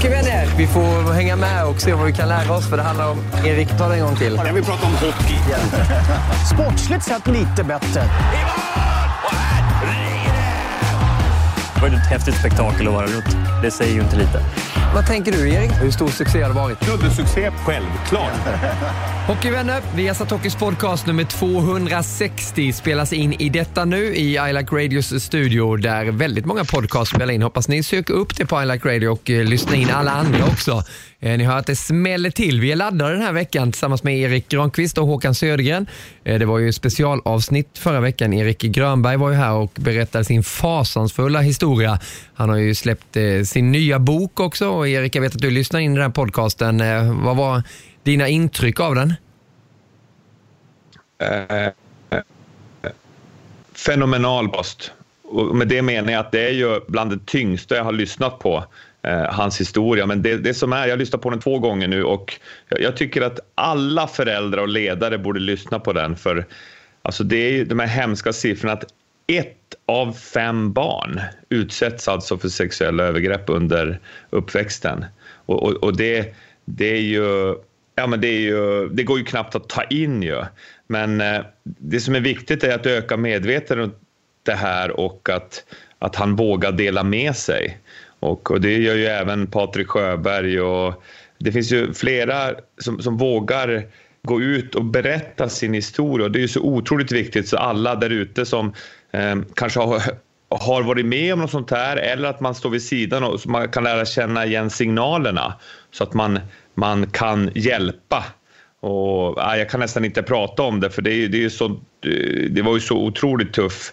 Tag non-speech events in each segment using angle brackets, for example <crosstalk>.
Hockeyvänner, vi får hänga med och se vad vi kan lära oss för det handlar om... Erik, ta det en gång till. Jag vill prata om hockey. Sportsligt sett lite bättre. Det var ett häftigt spektakel att vara runt. Det säger ju inte lite. Vad tänker du Erik? Hur stor succé har det varit? Dubbelsuccé, självklart. <laughs> Hockeyvänner, Viasat Hockeys podcast nummer 260 spelas in i detta nu i I Like Radios studio där väldigt många podcasts spelar in. Hoppas ni söker upp det på I Like Radio och eh, lyssnar in alla andra också. Eh, ni hör att det smäller till. Vi är laddade den här veckan tillsammans med Erik Granqvist och Håkan Södergren. Eh, det var ju specialavsnitt förra veckan. Erik Grönberg var ju här och berättade sin fasansfulla historia. Han har ju släppt eh, sin nya bok också och Erik, jag vet att du lyssnar in i den här podcasten. Vad var dina intryck av den? Eh, fenomenal post. Och med det menar jag att det är ju bland det tyngsta jag har lyssnat på Eh, hans historia. Men det, det som är, jag har lyssnat på den två gånger nu och jag, tycker att alla föräldrar och ledare borde lyssna på den för alltså det är ju de här hemska siffrorna att ett av fem barn utsätts alltså för sexuella övergrepp under uppväxten. Och, och, och det, det är ju Ja, men det, är ju, det går ju knappt att ta in ju. Men eh, det som är viktigt är att öka medvetenheten om det här och att, att han vågar dela med sig. Och, och det gör ju även Patrik Sjöberg och det finns ju flera som, som vågar gå ut och berätta sin historia. Och det är ju så otroligt viktigt så alla där ute som eh, kanske har, har varit med om något sånt här eller att man står vid sidan och så man kan lära känna igen signalerna så att man, man kan hjälpa. Och, ja, jag kan nästan inte prata om det för det, är, det, är så, eh, det var ju så otroligt tuff,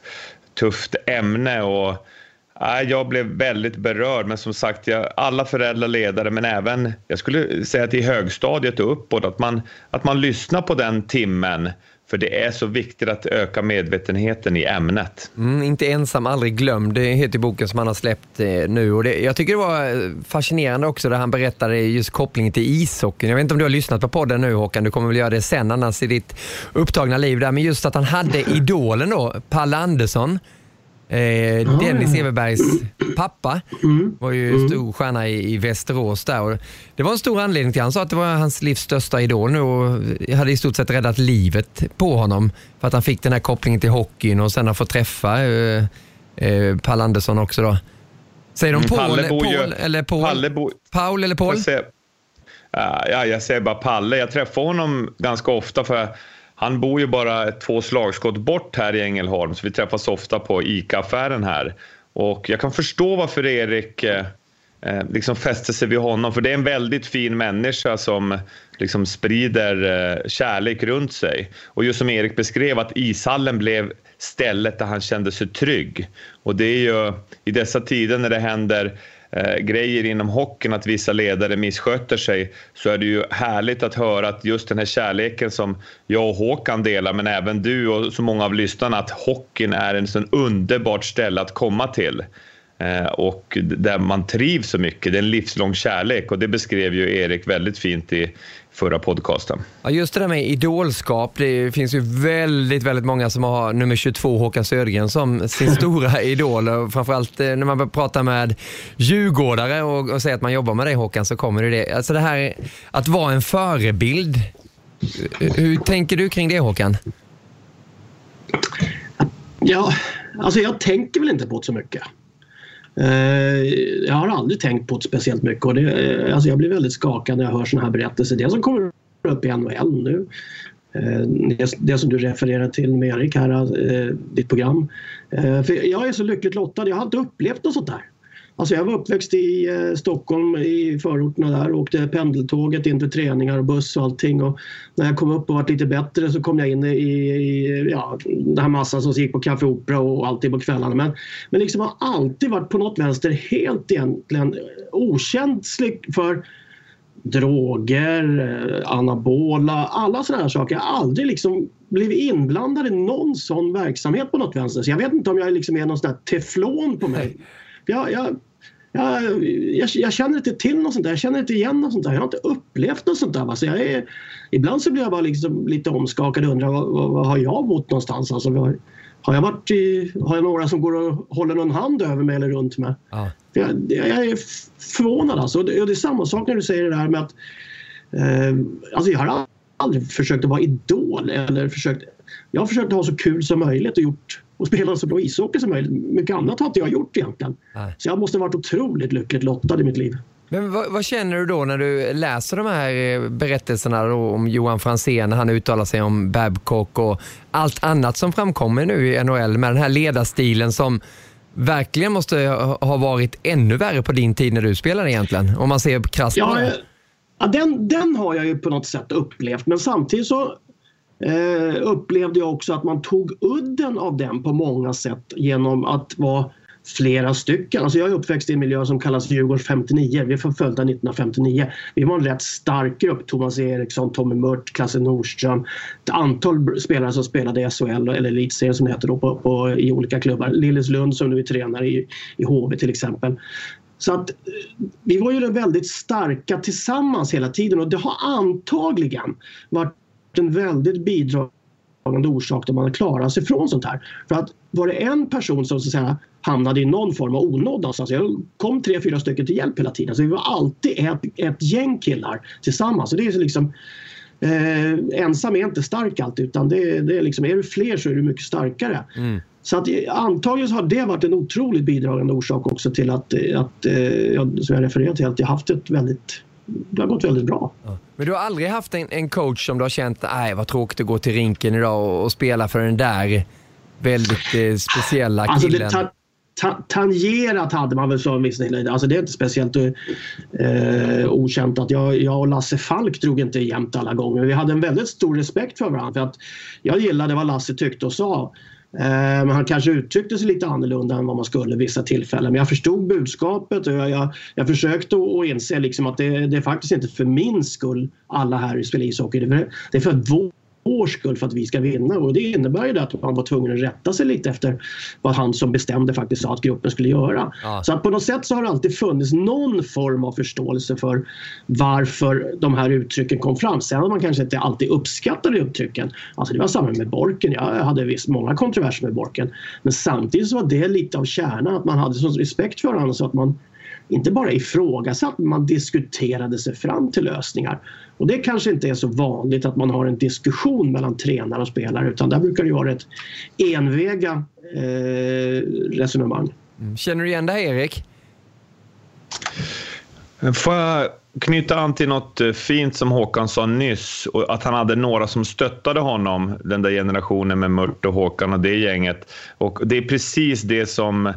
tufft ämne. Och, jag blev väldigt berörd men som sagt jag, alla föräldrar, ledare men även jag skulle säga till högstadiet och uppåt att man, att man lyssnar på den timmen för det är så viktigt att öka medvetenheten i ämnet. Mm, inte ensam, aldrig glömd. Det heter boken som han har släppt eh, nu. Och det, jag tycker det var eh, fascinerande också där han berättade just kopplingen till ishockeyn. Jag vet inte om du har lyssnat på podden nu Håkan, du kommer väl göra det sen annars i ditt upptagna liv där. Men just att han hade <laughs> idolen då, Palle Andersson Eh, Dennis Everbergs pappa mm. var ju mm. stor stjärna i, i Västerås där. Och det var en stor anledning till Han sa att det var hans livs största idol nu och hade i stort sett räddat livet på honom. För att han fick den här kopplingen till hockeyn och sen har fått träffa eh, eh, Paul Andersson också då. Säger de mm, Paul, Paul ju, eller Paul? Palle bo, Paul eller Paul? Jag säger, ja, jag säger bara Palle. Jag träffar honom ganska ofta för han bor ju bara två slagskott bort här i Ängelholm så vi träffas ofta på ICA-affären här. Och jag kan förstå varför Erik eh, eh, liksom fäster sig vid honom för det är en väldigt fin människa som liksom sprider eh, kärlek runt sig. Och just som Erik beskrev att ishallen blev stället där han kände sig trygg. Och det är ju i dessa tider när det händer Eh, grejer inom hockeyn, att vissa ledare missköter sig, så är det ju härligt att höra att just den här kärleken som jag och Håkan delar, men även du och så många av lyssnarna, att hockeyn är en sån underbart ställe att komma till. Eh, och där man trivs så mycket. Det är en livslång kärlek och det beskrev ju Erik väldigt fint i förra podcasten. Ja, just det där med idolskap. Det finns ju väldigt, väldigt många som har nummer 22 Håkan Södergren som sin <laughs> stora idol. Framförallt eh, när man pratar med djurgårdare och, och säger att man jobbar med dig Håkan så kommer det det. Alltså det här att vara en förebild. Hur tänker du kring det Håkan? Ja, alltså jag tänker väl inte på det så mycket. Eh, jag har aldrig tänkt på det speciellt mycket och det, eh, alltså jag blir väldigt skakad när jag hör sådana här berättelser. Det som kommer upp i NHL nu. Eh, det, det som du refererar till med Erik här, eh, ditt program. Eh, för jag är så lyckligt lottad, jag har inte upplevt något sånt där. Alltså jag var uppväxt i eh, Stockholm i förorterna där och åkte pendeltåget in till träningar och buss och allting. Och när jag kom upp och var lite bättre så kom jag in i, i ja, den här massan som gick på Café Opera och alltid på kvällarna. Men, men liksom har alltid varit på något vänster helt egentligen okänslig för droger, eh, anabola, alla sådana här saker. Jag har aldrig liksom blivit inblandad i någon sån verksamhet på något vänster. Så jag vet inte om jag liksom är någon sån där teflon på mig. Jag, jag, jag, jag, jag, känner inte till något sånt där. Jag känner inte igen något sånt där. Jag har inte upplevt något sånt där. Alltså jag är, ibland så blir jag bara liksom lite omskakad och undrar vad, vad, vad har jag bott någonstans? Alltså, har, har jag varit i, har jag några som går och håller någon hand över mig eller runt mig? Ja. Jag, jag, är förvånad alltså. Och det, och det är samma sak när du säger det där med att eh, alltså jag har aldrig försökt att vara idol eller försökt jag har försökt ha så kul som möjligt och gjort och spela så bra ishockey som möjligt. Mycket annat har inte jag gjort egentligen. Nej. Så jag måste ha varit otroligt lyckligt lottad i mitt liv. Men vad, vad, känner du då när du läser de här eh, berättelserna om Johan Franzén när han uttalar sig om Babcock och allt annat som framkommer nu i NHL med den här ledarstilen som verkligen måste ha varit ännu värre på din tid när du spelade egentligen, om man ser krasst ja, på det. Ja, den, den har jag ju på något sätt upplevt men samtidigt så eh, upplevde jag också att man tog udden av den på många sätt genom att vara flera stycken. Alltså jag är uppväxt i en miljö som kallas Djurgårds 59. Vi är förföljda 1959. Vi var en rätt stark grupp. Thomas Eriksson, Tommy Mört, Klasse Nordström. Ett antal spelare som spelade i SHL eller Elitserien som det heter då, på, på, i olika klubbar. Lilleslund som nu är tränare i, i HV till exempel. Så att eh, vi var ju väldigt starka tillsammans hela tiden och det har antagligen varit en väldigt bidragande orsak till att man har klarat sig från sånt här. För att var det en person som så att säga, hamnade i någon form av onåd någonstans. Jag kom tre, fyra stycken till hjälp hela tiden. Så vi var alltid ett, ett gäng killar tillsammans. Så det är liksom, eh, ensam är inte stark alltid utan det, det är, liksom, är du fler så är du mycket starkare. Mm. Så att, antagligen så har det varit en otroligt bidragande orsak också till att, att eh, som jag refererat till, att jag haft ett väldigt det har gått väldigt bra. Men du har aldrig haft en, en coach som du har känt, nej vad tråkigt att gå till rinken idag och, och spela för den där väldigt eh, speciella killen? Alltså det, ta, tangerat hade man väl så vissa Alltså det är inte speciellt eh, okänt att jag, jag och Lasse Falk drog inte jämnt alla gånger. Vi hade en väldigt stor respekt för varandra. För att jag gillade vad Lasse tyckte och sa. Eh, men han kanske uttryckte sig lite annorlunda än vad man skulle vissa tillfällen. Men jag förstod budskapet och jag, jag, jag försökte att inse liksom att det, det är faktiskt inte för min skull alla här spelar ishockey. Det är för vår vår skull för att vi ska vinna och det innebär ju att man var tvungen att rätta sig lite efter vad han som bestämde faktiskt sa att gruppen skulle göra. Ja. Så att på något sätt så har det alltid funnits någon form av förståelse för varför de här uttrycken kom fram. Sen har man kanske inte alltid uppskattade uttrycken. Alltså det var samma med Borken. Jag hade visst många kontroverser med Borken. Men samtidigt så var det lite av kärnan att man hade sån respekt för varandra så att man inte bara ifrågasatt, men man diskuterade sig fram till lösningar. Och det kanske inte är så vanligt att man har en diskussion mellan tränare och spelare utan där brukar det vara ett enväga eh, resonemang. Mm. Känner du igen det Erik? Får jag knyta an till något eh, fint som Håkan sa nyss, och att han hade några som stöttade honom, den där generationen med Mört och Håkan och det gänget. Och det är precis det som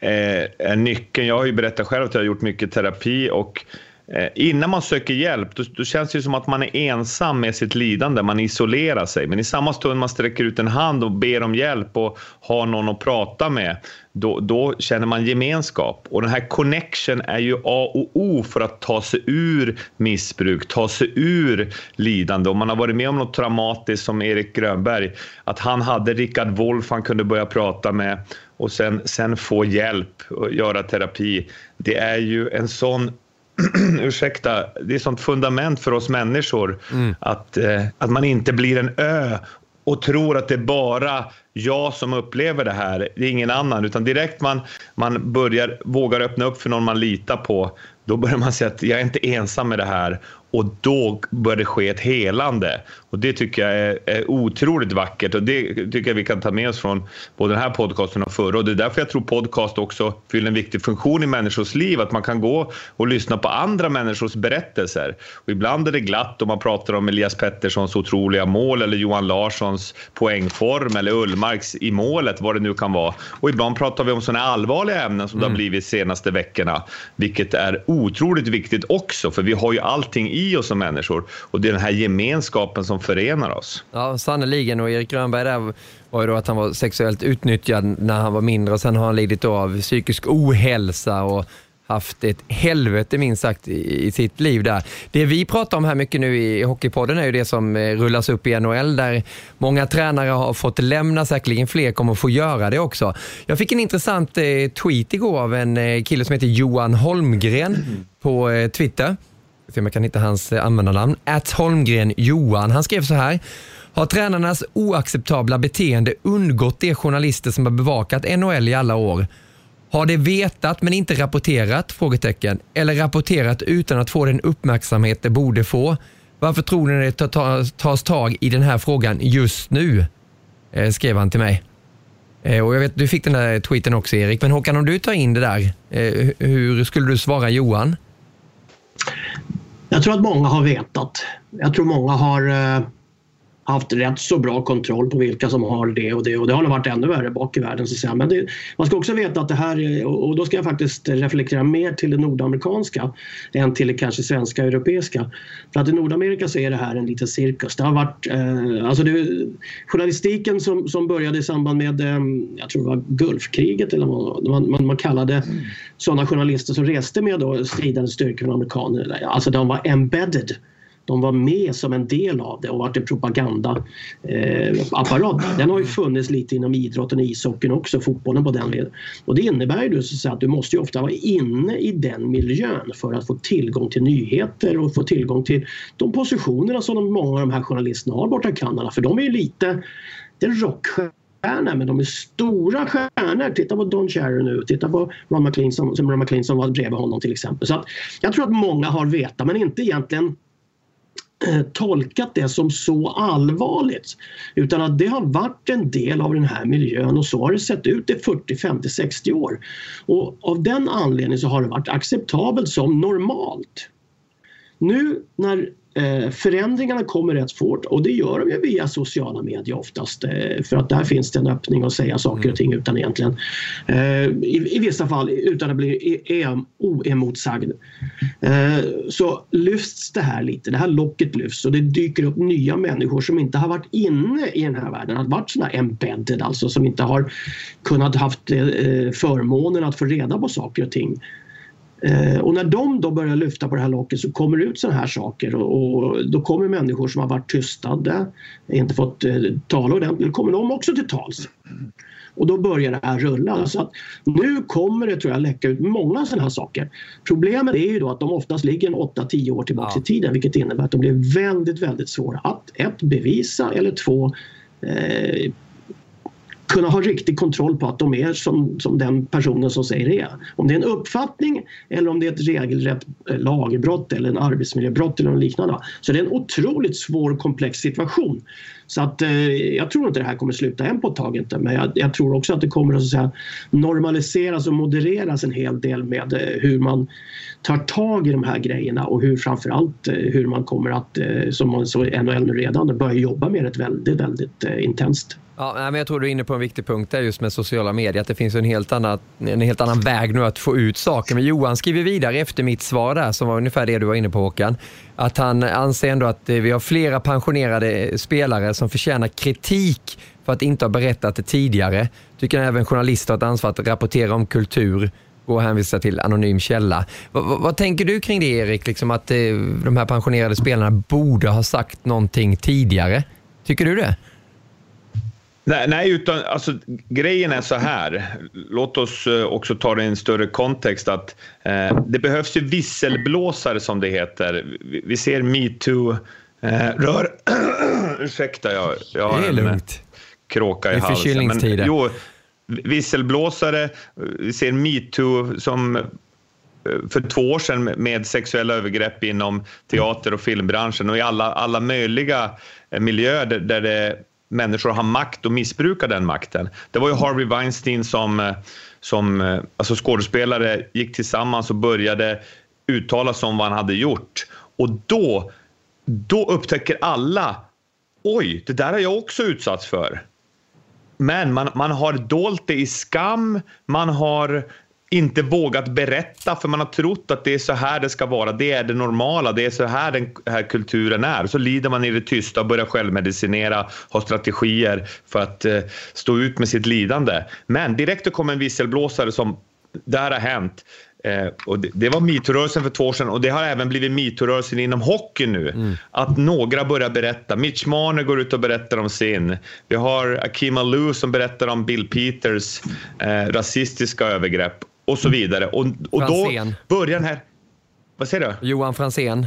Eh, är nyckeln. Jag har ju berättat själv att jag har gjort mycket terapi och eh, Innan man söker hjälp, då, då, känns det som att man är ensam med sitt lidande, man isolerar sig. Men i samma stund man sträcker ut en hand och ber om hjälp och har någon att prata med, då, då, känner man gemenskap. Och den här connection är ju A och O för att ta sig ur missbruk, ta sig ur lidande. Om man har varit med om något traumatiskt som Erik Grönberg, att han hade Rickard Wolff han kunde börja prata med och sen, sen få hjälp och göra terapi. Det är ju en sån <clears throat> ursäkta, det är sånt fundament för oss människor mm. att, eh, att man inte blir en ö och tror att det är bara jag som upplever det här, det är ingen annan. Utan direkt man, man börjar, vågar öppna upp för någon man litar på, då börjar man säga att jag är inte ensam med det här. Och då börjar det ske ett helande. Och det tycker jag är, är otroligt vackert och det tycker jag vi kan ta med oss från både den här podcasten och förra. Och det är därför jag tror podcast också fyller en viktig funktion i människors liv. Att man kan gå och lyssna på andra människors berättelser. Och ibland är det glatt om man pratar om Elias Petterssons otroliga mål eller Johan Larssons poängform eller Ullmarks i målet, vad det nu kan vara. Och ibland pratar vi om sådana allvarliga ämnen som mm. det har mm. blivit de senaste veckorna. Vilket är otroligt viktigt också, för vi har ju allting i oss som människor. Och det är den här gemenskapen som förenar oss. Ja, sannerligen. Och Erik Grönberg där var ju då att han var sexuellt utnyttjad när han var mindre och sen har han lidit av psykisk ohälsa och haft ett helvete minst sagt i, sitt liv där. Det vi pratar om här mycket nu i Hockeypodden är ju det som eh, rullas upp i NHL där många tränare har fått lämna, säkerligen fler kommer få göra det också. Jag fick en intressant eh, tweet igår av en eh, kille som heter Johan Holmgren på Twitter. Se om jag kan hitta hans eh, användarnamn. At Holmgren Johan. Han skrev så här. Har tränarnas oacceptabla beteende undgått de journalister som har bevakat NHL i alla år? Har de vetat men inte rapporterat? Frågetecken. Eller rapporterat utan att få den uppmärksamhet de borde få? Varför tror ni det tas tag i den här frågan just nu? Eh, skrev han till mig. Eh, och jag vet, du fick den där tweeten också Erik, men Håkan om du tar in det där, eh, hur skulle du svara Johan? Jag tror att många har vetat. Jag tror många har eh, haft rätt så bra kontroll på vilka som har det och det och det har nog varit ännu värre bak i världen. Så att säga. Men det, man ska också veta att det här, och då ska jag faktiskt reflektera mer till det nordamerikanska än till det kanske svenska och europeiska. För att i Nordamerika så är det här en liten cirkus. Det har varit, eh, alltså det, journalistiken som, som började i samband med, eh, jag tror det var Gulfkriget eller vad man, man, man kallade mm. sådana journalister som reste med då stridande styrkor från amerikaner. Alltså de var embedded de var med som en del av det och varit en propagandaapparat. Eh, den har ju funnits lite inom idrotten och ishockeyn också, fotbollen på den leden. Och det innebär ju så att du måste ju ofta vara inne i den miljön för att få tillgång till nyheter och få tillgång till de positionerna som många av de här journalisterna har borta i Kanada. För de är ju lite, det är rockstjärnor men de är stora stjärnor. Titta på Don Cherry nu, titta på Ron McLean som, som Ron McLean som var bredvid honom till exempel. Så att jag tror att många har vetat men inte egentligen Eh, tolkat det som så allvarligt. Utan att det har varit en del av den här miljön och så har det sett ut i 40, 50, 60 år. Och av den anledningen så har det varit acceptabelt som normalt. Nu när Eh, förändringarna kommer rätt fort och det gör de ju via sociala medier oftast eh, för att där finns det en öppning att säga saker och ting utan egentligen eh, i, i vissa fall utan att bli e, e, oemotsagd. Eh, så lyfts det här lite, det här locket lyfts och det dyker upp nya människor som inte har varit inne i den här världen, har varit sådana embedded alltså som inte har kunnat haft eh, förmånen att få reda på saker och ting. Eh, och när de då börjar lyfta på det här locket så kommer det ut sådana här saker och, och, då kommer människor som har varit tystade, inte fått eh, tala ordentligt, kommer de också till tals. Och då börjar det här rulla. Så att nu kommer det tror jag läcka ut många sådana här saker. Problemet är ju då att de oftast ligger 8-10 år tillbaka ja. i tiden vilket innebär att de blir väldigt, väldigt svåra att ett, bevisa eller två eh, kunna ha riktig kontroll på att de är som, som den personen som säger det. Om det är en uppfattning eller om det är ett regelrätt eh, lagbrott eller en arbetsmiljöbrott eller något liknande. Så det är en otroligt svår komplex situation. Så att eh, jag tror inte det här kommer sluta än på ett tag inte men jag, jag tror också att det kommer att, så att säga, normaliseras och modereras en hel del med eh, hur man tar tag i de här grejerna och hur framförallt eh, hur man kommer att, eh, som man så NHL nu redan, börja jobba med det väldigt, väldigt eh, intensivt. Ja, men jag tror du är inne på en viktig punkt där just med sociala medier, att det finns en helt, annan, en helt annan väg nu att få ut saker. Men Johan skriver vidare efter mitt svar där, som var ungefär det du var inne på Håkan, att han anser ändå att eh, vi har flera pensionerade eh, spelare som förtjänar kritik för att inte ha berättat det tidigare. Tycker även journalister har ett ansvar att rapportera om kultur och hänvisa till anonym källa. V vad tänker du kring det Erik, liksom att eh, de här pensionerade spelarna borde ha sagt någonting tidigare? Tycker du det? Nej, nej, utan alltså, grejen är så här. Låt oss eh, också ta det i en större kontext. att eh, Det behövs ju visselblåsare som det heter. Vi, vi ser metoo eh, rör... <clears throat> Ursäkta, jag, jag har en kråka i halsen. Men, jo, visselblåsare, vi ser metoo som för två år sedan med sexuella övergrepp inom teater och filmbranschen och i alla, alla möjliga miljöer där, där det, människor har makt och missbrukar den makten. Det var ju Harvey Weinstein som, eh, som eh, alltså skådespelare gick tillsammans och började uttala sig om vad han hade gjort. Och då, då upptäcker alla oj, det där har jag också utsatts för. Men man, man har dolt det i skam, man har inte vågat berätta för man har trott att det är så här det ska vara. Det är det normala, det är så här den här kulturen är. Så lider man i det tysta och börjar självmedicinera, ha strategier för att eh, stå ut med sitt lidande. Men direkt det kommer en visselblåsare som det här har hänt. Eh, och det, det var metoo-rörelsen för två år sedan och det har även blivit metoo-rörelsen inom hockey nu. Mm. Att några börjar berätta. Mitch Marner går ut och berättar om sin. Vi har Akima Lou som berättar om Bill Peters eh, rasistiska övergrepp och så vidare. Och, och då börjar den här... Vad säger du? Johan Fransén.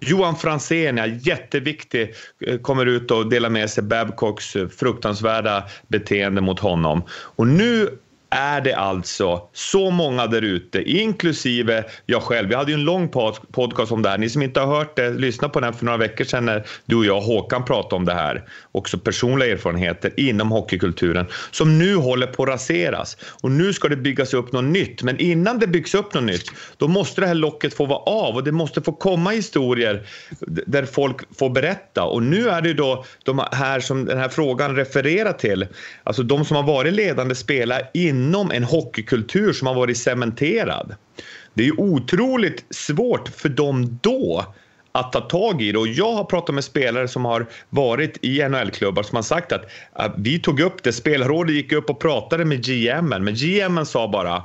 Johan Franzén, ja, jätteviktig, eh, kommer ut och delar med sig Babcocks fruktansvärda beteende mot honom. Och nu är det alltså så många där ute, inklusive jag själv. Vi hade ju en lång podcast om det här. Ni som inte har hört det, lyssna på den för några veckor sedan när du och jag Håkan pratade om det här. Också personliga erfarenheter inom hockeykulturen som nu håller på att raseras. Och nu ska det byggas upp något nytt. Men innan det byggs upp något nytt, då måste det här locket få vara av och det måste få komma historier där folk får berätta. Och nu är det ju då de här som den här frågan refererar till, alltså de som har varit ledande spelare in inom en hockeykultur som har varit cementerad. Det är otroligt svårt för dem då att ta tag i det. Och jag har pratat med spelare som har varit i NHL-klubbar som har sagt att, att vi tog upp det, spelrådet gick upp och pratade med GMen, men GMen sa bara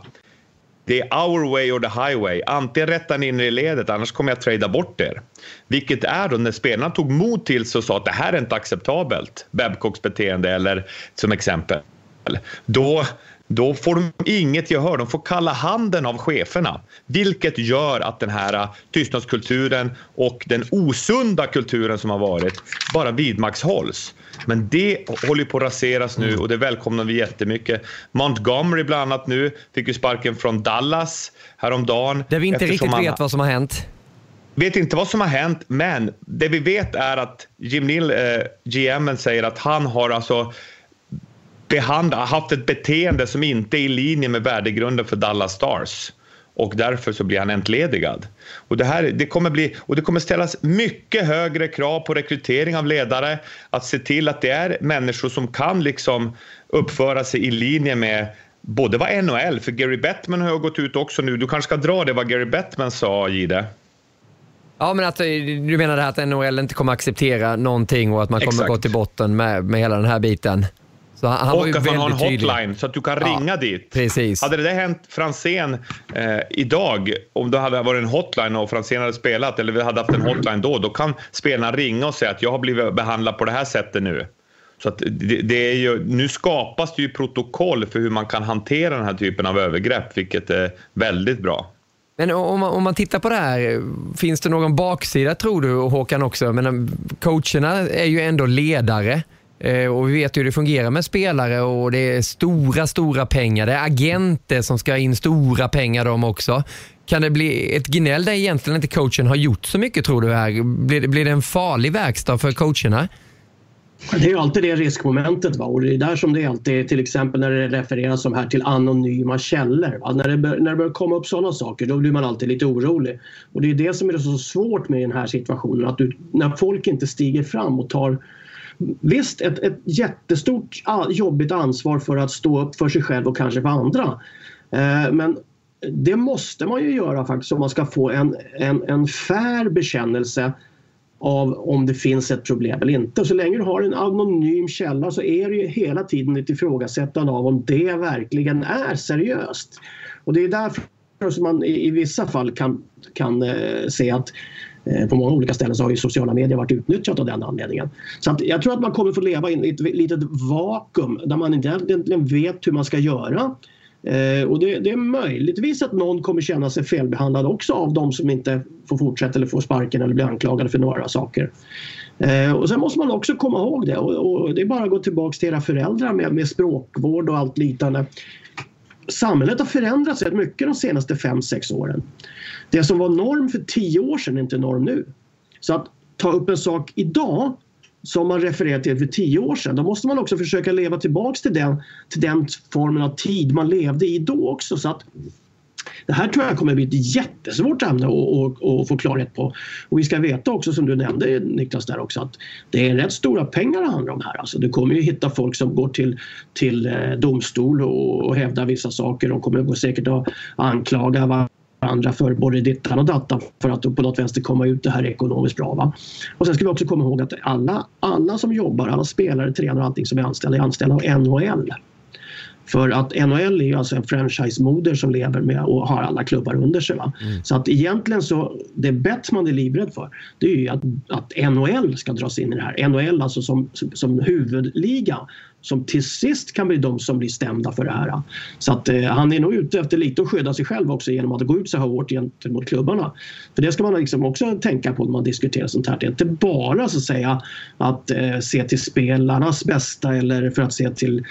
det är our way or the highway. Antingen rättar ni in er i ledet, annars kommer jag trada bort er. Vilket är då när spelarna tog mod till sig och sa att det här är inte acceptabelt. Babcocks beteende eller som exempel. Då, då får de inget gehör. De får kalla handen av cheferna, vilket gör att den här äh, tystnadskulturen och den osunda kulturen som har varit bara vidmakthålls. Men det håller på att raseras nu och det välkomnar vi jättemycket. Montgomery bland annat nu fick ju sparken från Dallas häromdagen. Där vi inte riktigt vet vad som har hänt vet inte vad som har hänt, men det vi vet är att Jim Neal, eh, GMen, säger att han har alltså behandla, haft ett beteende som inte är i linje med värdegrunden för Dallas Stars och därför så blir han entledigad. Och det, här, det, kommer bli, och det kommer ställas mycket högre krav på rekrytering av ledare, att se till att det är människor som kan liksom uppföra sig i linje med både vad NHL, för Gary Bettman har gått ut också nu, du kanske ska dra det vad Gary Bettman sa, Gide? Ja, men att eh, du menar det att NHL inte kommer acceptera någonting och att man kommer Exakt. gå till botten med, med hela den här biten? Så han, han och att man har en hotline tydlig. så att du kan ja, ringa dit. Precis. Hade det hänt Franzén eh, idag, om det hade varit en hotline och Franzén hade spelat, eller vi hade haft en hotline då, då kan spelarna ringa och säga att jag har blivit behandlad på det här sättet nu. Så att det, det, är ju, nu skapas det ju protokoll för hur man kan hantera den här typen av övergrepp, vilket är väldigt bra. Men om man, om man tittar på det här, finns det någon baksida tror du Håkan också? Men coacherna är ju ändå ledare. Eh, och vi vet hur det fungerar med spelare och det är stora, stora pengar. Det är agenter som ska in stora pengar de också. Kan det bli ett gnäll där egentligen inte coachen har gjort så mycket tror du? Här? Blir, det, blir det en farlig verkstad för coacherna? Det är ju alltid det riskmomentet. Va? Och det är där som det är alltid, till exempel när det refereras som här till anonyma källor. Va? När, det bör, när det börjar komma upp sådana saker då blir man alltid lite orolig. Och det är det som är så svårt med den här situationen. Att du, när folk inte stiger fram och tar visst ett, ett jättestort jobbigt ansvar för att stå upp för sig själv och kanske för andra. Eh, men det måste man ju göra faktiskt om man ska få en, en, en fair bekännelse av om det finns ett problem eller inte. Så länge du har en anonym källa så är det ju hela tiden ett ifrågasättande av om det verkligen är seriöst. Och det är därför som man i, i vissa fall kan, kan eh, se att Eh, Eh, på många olika ställen så har ju sociala medier varit utnyttjat av den anledningen. Så att jag tror att man kommer få leva i ett litet vakuum där man inte egentligen vet hur man ska göra. Eh, och det, det, är möjligtvis att någon kommer känna sig felbehandlad också av de som inte får fortsätta eller får sparken eller blir anklagade för några saker. Eh, och sen måste man också komma ihåg det och, och det är bara att gå tillbaka till era föräldrar med, med språkvård och allt liknande samhället har förändrats rätt mycket de senaste 5-6 åren. Det som var norm för tio år sedan är inte norm nu. Så att ta upp en sak idag som man refererar till för tio år sedan, då måste man också försöka leva tillbaks till den, till den formen av tid man levde i då också. Så att det här tror jag kommer bli ett jättesvårt ämne att, få klarhet på. Och vi ska veta också som du nämnde Niklas där också att det är rätt stora pengar det handlar om här. Alltså, du kommer ju hitta folk som går till, till eh, domstol och, och hävdar vissa saker. De kommer säkert att anklaga varandra för både dittan och dattan för att på något vänster komma ut det här ekonomiskt bra. Va? Och sen ska vi också komma ihåg att alla, alla som jobbar, alla spelare, tränare och allting som är anställda är anställda av NHL. För att NHL är ju alltså en franchise-moder som lever med och har alla klubbar under sig. Va? Mm. Så att egentligen så, det Bettman är livrädd för det är ju att, att NHL ska dras in i det här. NHL alltså som, som huvudliga som till sist kan bli de som blir stämda för det här. Så att eh, han är nog ute efter lite att skydda sig själv också genom att gå ut så här hårt gentemot klubbarna. För det ska man liksom också tänka på när man diskuterar sånt här. Det är inte bara så att säga att eh, se till spelarnas bästa eller för att se till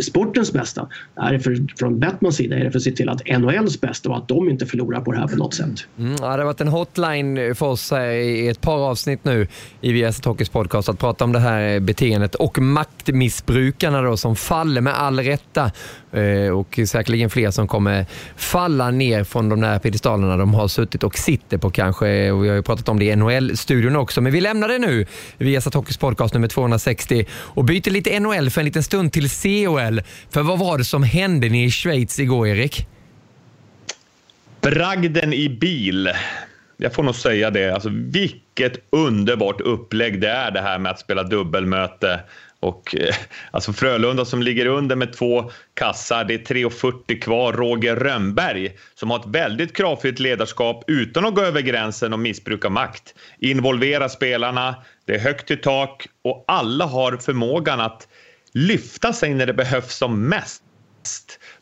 sportens bästa. Det är för, från Batmans sida är det för att se till att NHLs bästa och att de inte förlorar på det här på något sätt. Mm, ja, det har varit en hotline för oss eh, i ett par avsnitt nu i VS Hockeys podcast att prata om det här eh, beteendet och maktmissbruk brukarna då som faller med all rätta eh, och säkerligen fler som kommer falla ner från de där piedestalerna de har suttit och sitter på kanske. Och vi har ju pratat om det i NHL-studion också, men vi lämnar det nu. Vi har satt Hockeys podcast nummer 260 och byter lite NHL för en liten stund till COL. För vad var det som hände nere i Schweiz igår, Erik? Bragden i bil. Jag får nog säga det. Alltså, vilket underbart upplägg det är det här med att spela dubbelmöte och eh, alltså Frölunda som ligger under med två kassar, det är 3.40 kvar. Roger Rönnberg som har ett väldigt kravfyllt ledarskap utan att gå över gränsen och missbruka makt. Involvera spelarna, det är högt i tak och alla har förmågan att lyfta sig när det behövs som mest.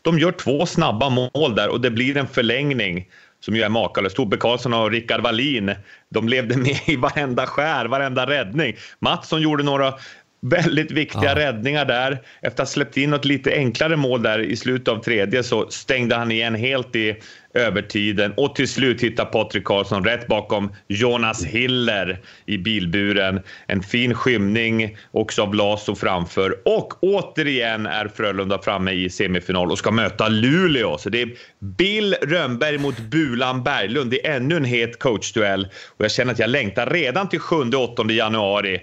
De gör två snabba mål där och det blir en förlängning som ju är makalös. Tobbe Karlsson och Rickard Wallin, de levde med i varenda skär, varenda räddning. Mattsson gjorde några Väldigt viktiga ja. räddningar där. Efter att ha släppt in något lite enklare mål där i slutet av tredje så stängde han igen helt i övertiden och till slut hittar Patrik Karlsson rätt bakom Jonas Hiller i bilburen. En fin skymning också av Laso framför och återigen är Frölunda framme i semifinal och ska möta Luleå. Så det är Bill Rönnberg mot Bulan Berglund. Det är ännu en het coachduell och jag känner att jag längtar redan till 7-8 januari.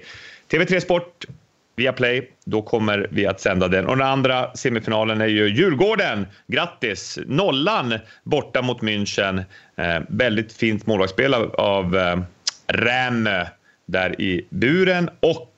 TV3 Sport via Play. Då kommer vi att sända den. Och den andra semifinalen är ju Djurgården. Grattis! Nollan borta mot München. Eh, väldigt fint målvaktsspel av, av eh, Rämö där i buren och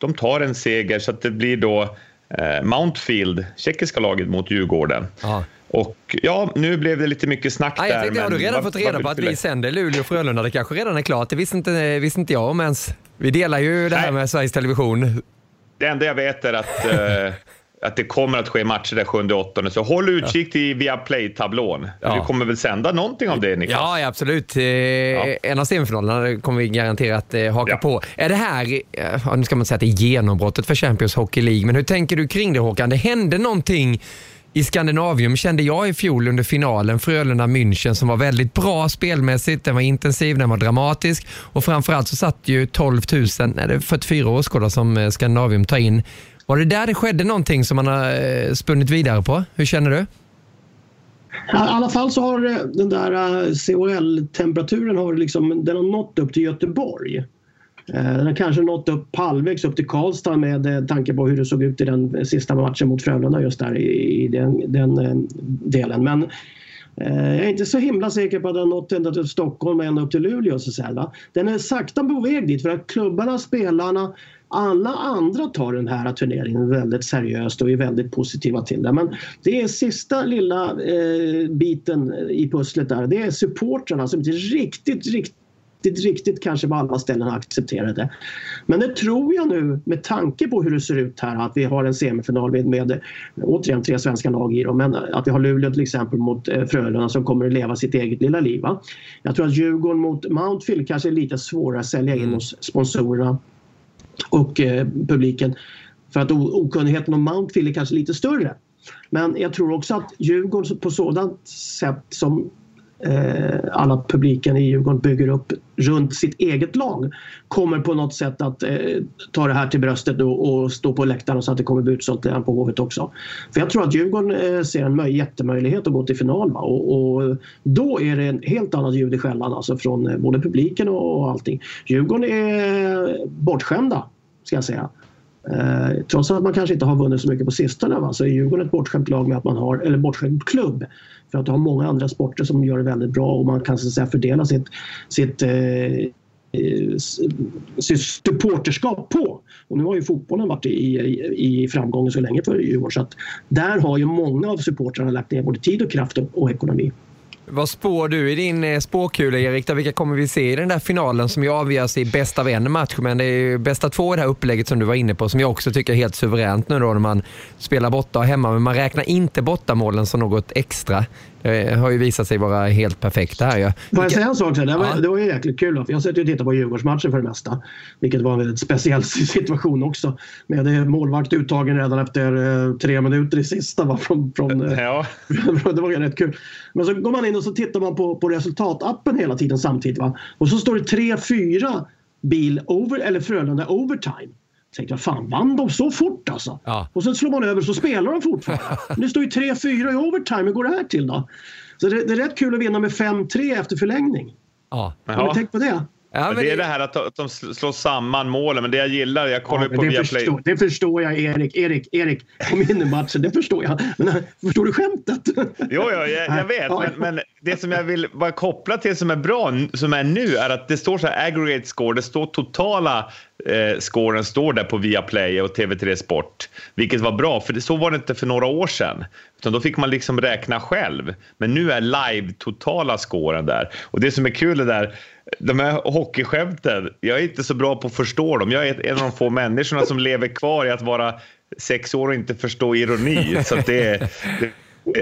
de tar en seger så att det blir då eh, Mountfield, tjeckiska laget mot Djurgården. Aha. Och ja, nu blev det lite mycket snack ah, jag tänkte, där. Har du redan fått reda på att vi sänder Luleå och Frölunda? Det kanske redan är klart. Det visste inte, visste inte jag om ens. Vi delar ju det här med Sveriges Television. Det enda jag vet är att, uh, att det kommer att ske matcher där 7 8 Så håll utkik till Viaplay-tablon. Ja. Vi kommer väl sända någonting av det Niklas? Ja, absolut. Eh, ja. En av semifinalerna kommer vi garanterat eh, haka ja. på. Är det här, ja, nu ska man säga att det är genombrottet för Champions Hockey League, men hur tänker du kring det Håkan? Det hände någonting i Skandinavium kände jag i fjol under finalen Frölunda-München som var väldigt bra spelmässigt. Den var intensiv, den var dramatisk och framförallt så satt ju 12 000, nej det är 44 åskådare som eh, Skandinavium tar in. Var det där det skedde någonting som man har eh, spunnit vidare på? Hur känner du? I alla fall så har eh, den där CHL-temperaturen har liksom, den har nått upp till Göteborg. Eh, den har kanske nått upp halvvägs upp till Karlstad med eh, tanke på hur det såg ut i den eh, sista matchen mot Frölunda just där i den, den delen. Men jag är inte så himla säker på att den nått ända till Stockholm och ända upp till Luleå. Så säga, Den är sakta på väg dit för att klubbarna, spelarna, alla andra tar den här turneringen väldigt seriöst och är väldigt positiva till det. Men det är sista lilla eh, biten i pusslet där. Det är supportrarna som inte riktigt, riktigt riktigt, riktigt kanske på alla ställen accepterar det. Men det tror jag nu med tanke på hur det ser ut här att vi har en semifinal med, med återigen tre svenska lag i dem, men att vi har Luleå till exempel mot eh, Frölunda som kommer att leva sitt eget lilla liv. Va? Jag tror att Djurgården mot Mountfield kanske är lite svårare att sälja in mm. hos sponsorerna och eh, publiken för att okunnigheten om Mountfield är kanske lite större. Men jag tror också att Djurgården på sådant sätt som Eh, alla publiken i Djurgården bygger upp runt sitt eget lag kommer på något sätt att eh, ta det här till bröstet och, och stå på läktaren så att det kommer bli utsålt på Hovet också. För jag tror att Djurgården eh, ser en jättemöjlighet att gå till final va? Och, och, då är det en helt annat ljud i skällan alltså från eh, både publiken och, och allting. Djurgården är bortskämda ska jag säga. Eh, trots att man kanske inte har vunnit så mycket på sistone va? så är Djurgården ett bortskämt lag med att man har, eller bortskämt klubb. För att du har många andra sporter som gör det väldigt bra och man kan så att säga, fördela sitt, sitt eh, sitt supporterskap på. Och nu har ju fotbollen varit i, i, i framgång så länge för Djurgården så att där har ju många av supportrarna lagt ner både tid och kraft och, och ekonomi. Vad spår du i din eh, spåkula Erik? Vilka kommer vi se i den där finalen som ju avgörs i bäst av en match? Men det är ju bästa två i det här upplägget som du var inne på som jag också tycker är helt suveränt nu då när man spelar borta och hemma. Men man räknar inte bortamålen som något extra. Det har ju visat sig vara helt perfekt det här ju. Får jag säga en sak? Det var, ja. det var ju jäkligt kul. För jag satt och tittade på Djurgårdsmatchen för det mesta. Vilket var en väldigt speciell <laughs> situation också. Med målvakt uttagen redan efter eh, tre minuter i sista. Va? Från, från, eh, ja. <laughs> det var rätt kul. Men så går man in och så tittar man på, på resultatappen hela tiden samtidigt. Va? Och så står det 3-4 bil over, eller Frölunda overtime tänkte jag, fan vann de så fort alltså? Ja. Och sen slår man över så spelar de fortfarande. <laughs> det står ju 3-4 i overtime, hur går det här till då? Så det, det är rätt kul att vinna med 5-3 efter förlängning. Ja. Har ni tänkt på det? Ja, men det är det här att de slår samman målen, men det jag gillar, jag kollar ja, på det Viaplay. Förstår, det förstår jag Erik, Erik, Erik, kom in i matchen, det förstår jag. Men eh, förstår du skämtet? Jo, jo jag, jag vet, men, men, det som jag vill bara koppla till som är bra, som är nu, är att det står så här aggregate score, det står totala eh, scoren står där på Viaplay och TV3 Sport, vilket var bra, för det, så var det inte för några år sedan. Utan då fick man liksom räkna själv. Men nu är live totala scoren där. Och det som är kul är där, de här hockeyskämten, jag är inte så bra på att förstå dem. Jag är en av de få människorna som lever kvar i att vara sex år och inte förstå ironi. Så det, det,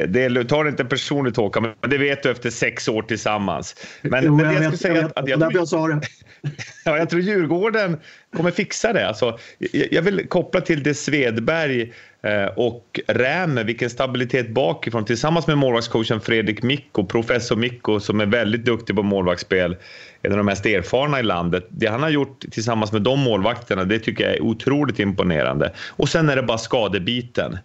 det tar inte personligt Håkan, men det vet du efter sex år tillsammans. Men, jo, men jag, jag skulle säga att, att jag, tror, jag sa det. <laughs> ja, jag tror Djurgården kommer fixa det. Alltså, jag, jag vill koppla till det Svedberg Eh, och Räme, vilken stabilitet bakifrån tillsammans med målvaktscoachen Fredrik Mikko, professor Mikko som är väldigt duktig på målvaktsspel, en av de mest erfarna i landet. Det han har gjort tillsammans med de målvakterna, det tycker jag är otroligt imponerande. Och sen är det bara skadebiten.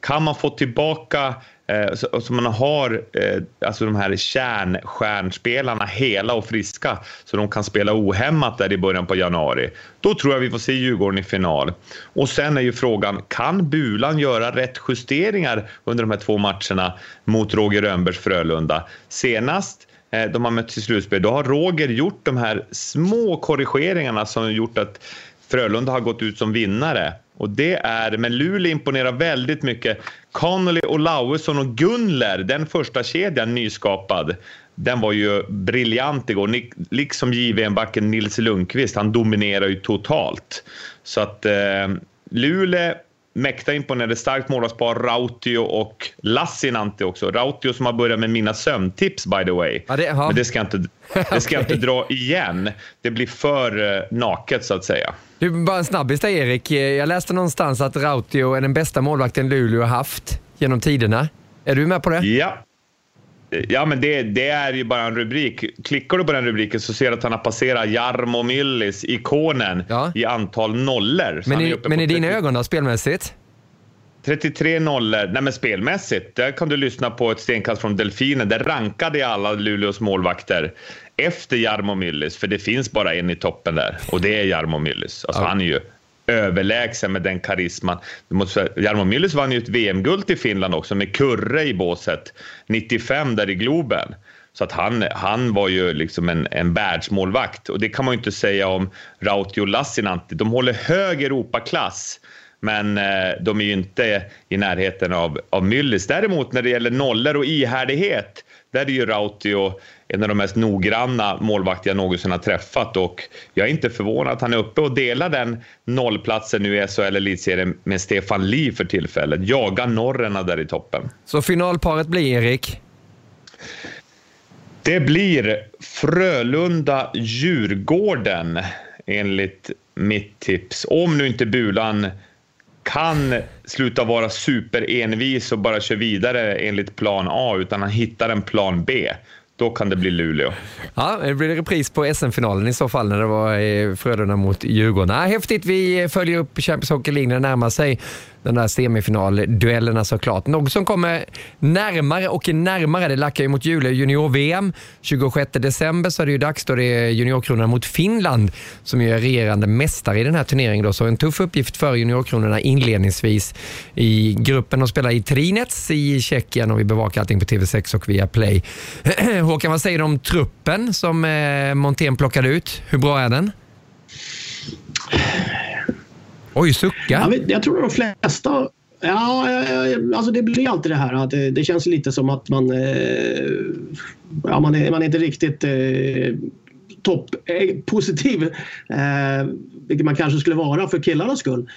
Kan man få tillbaka Eh, så, så, man har eh, alltså de här kärnstjärnspelarna hela och friska så de kan spela ohämmat där i början på januari. Då tror jag vi får se Djurgården i final. Och sen är ju frågan, kan Bulan göra rätt justeringar under de här två matcherna mot Roger Rönnbergs Frölunda? Senast eh, de har mötts i slutspel, då har Roger gjort de här små korrigeringarna som har gjort att Frölunda har gått ut som vinnare. Och det är, men Luleå imponerar väldigt mycket. Connolly, Olausson och Gunler, den första kedjan nyskapad, den var ju briljant igår. Liksom JVM-backen Nils Lundqvist, han dominerar ju totalt. Så att eh, Luleå mäkta imponerade. Starkt målvaktspar, Rautio och Lassinantti också. Rautio som har börjat med mina sömntips by the way. Ja, det, Men det ska jag inte, det ska jag <laughs> inte dra igen. Det blir för uh, naket så att säga. Du, bara en snabbis där Erik. Jag läste någonstans att Rautio är den bästa målvakten Luleå har haft genom tiderna. Är du med på det? Ja, Ja, men det, det, är ju bara en rubrik. Klickar du på den rubriken så ser du att han har passerat Jarmo Myllys, ikonen, ja. i antal nollor. Men, i, men i dina ögon då, spelmässigt? 33 nollor. Nej, men spelmässigt, där kan du lyssna på ett stenkast från Delfinen. Där rankade jag alla Luleås målvakter efter Jarmo Myllys, för det finns bara en i toppen där och det är Jarmo Myllys. Alltså, ja. Han är ju överlägsen med den karisman. Jarmo Myllys vann ju ett VM-guld i Finland också med Kurre i båset 95 där i Globen. Så att han, han var ju liksom en, en världsmålvakt och det kan man ju inte säga om Rautio Lassinantti. De håller hög Europaklass men eh, de är ju inte i närheten av, av Myllys. Däremot när det gäller nollor och ihärdighet, där är ju Rautio en av de mest noggranna målvakter jag någonsin har träffat och jag är inte förvånad att han är uppe och delar den nollplatsen nu i SHL Elitserien med Stefan Lee för tillfället. Jagar norrarna där i toppen. Så finalparet blir, Erik? Det blir Frölunda-Djurgården enligt mitt tips. Om nu inte Bulan kan sluta vara superenvis och bara köra vidare enligt plan A, utan han hittar en plan B då kan det bli Luleå. Ja, det blir repris på SM-finalen i så fall när det var eh, Frölunda mot Djurgården. Ja, häftigt, vi följer upp Champions Hockey League när det närmar sig den där semifinalduellerna såklart. Något som kommer närmare och närmare, det lackar ju mot jul, junior-VM. 26 december så är det ju dags då det är juniorkronorna mot Finland som ju är regerande mästare i den här turneringen. Då. Så en tuff uppgift för juniorkronorna inledningsvis i gruppen. De spelar i Trinets i Tjeckien och vi bevakar allting på TV6 och via Play. <clears throat> Håkan, vad säger du om truppen som eh, Montén plockade ut? Hur bra är den? Oj, sucka. Jag, jag tror de flesta Ja, alltså det blir alltid det här att det, det känns lite som att man, eh, ja, man, är, man är inte riktigt eh, topp eh, positiv, eh, vilket man kanske skulle vara för killarnas skull.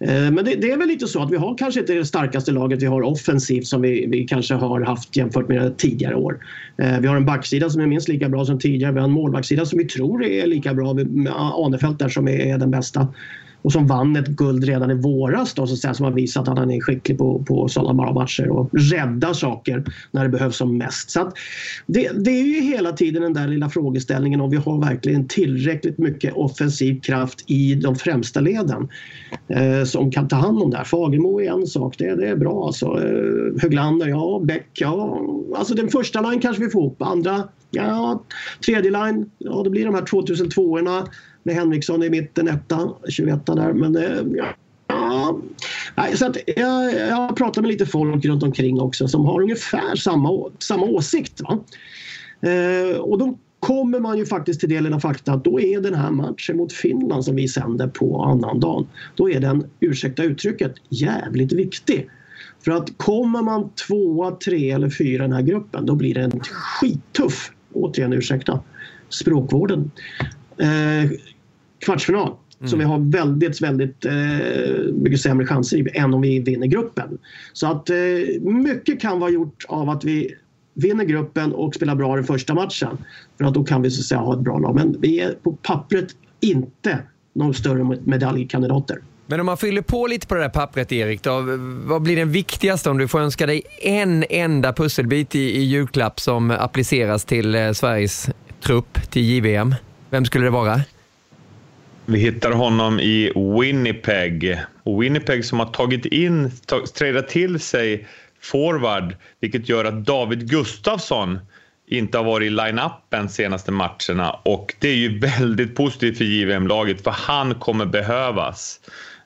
Eh, men det, det, är väl lite så att vi har kanske inte det starkaste laget vi har offensivt som vi, vi kanske har haft jämfört med tidigare år. Eh, vi har en backsida som är minst lika bra som tidigare. Vi har en målvaktssida som vi tror är lika bra med Anefelt där som är den bästa och som vann ett guld redan i våras då, så att säga, som har visat att han är skicklig på, på sådana bra matcher och rädda saker när det behövs som mest. Så det, det, är ju hela tiden den där lilla frågeställningen om vi har verkligen tillräckligt mycket offensiv kraft i de främsta leden eh, som kan ta hand om det här. Fagermo är en sak, det, det är bra alltså. Eh, Höglander, ja. Bäck, ja. Alltså den första line kanske vi får ihop, andra, ja. Tredje line, ja det blir de här 2002-orna med Henriksson i mitten, etta, 21 där. Men eh, ja, ja. Så att jag, jag har pratat med lite folk runt omkring också som har ungefär samma, samma åsikt. Va? Eh, och då kommer man ju faktiskt till delen av fakta att då är den här matchen mot Finland som vi sänder på annandagen, då är den, ursäkta uttrycket, jävligt viktig. För att kommer man tvåa, tre eller fyra i den här gruppen då blir det en skittuff, återigen ursäkta, språkvården. Eh, kvartsfinal. Mm. Som vi har väldigt, väldigt eh, mycket sämre chanser i än om vi vinner gruppen. Så att eh, mycket kan vara gjort av att vi vinner gruppen och spelar bra den första matchen. För att då kan vi så att säga ha ett bra lag. Men vi är på pappret inte några större medaljkandidater. Men om man fyller på lite på det där pappret Erik, då, vad blir den viktigaste om du får önska dig en enda pusselbit i, i julklapp som appliceras till eh, Sveriges trupp till JVM? Vem skulle det vara? Vi hittar honom i Winnipeg. Och Winnipeg som har tagit in, tradat till sig forward, vilket gör att David Gustafsson inte har varit i line-upen senaste matcherna och det är ju väldigt positivt för JVM-laget för han kommer behövas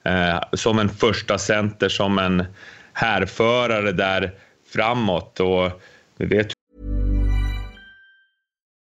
eh, som en första center, som en härförare där framåt och vi vet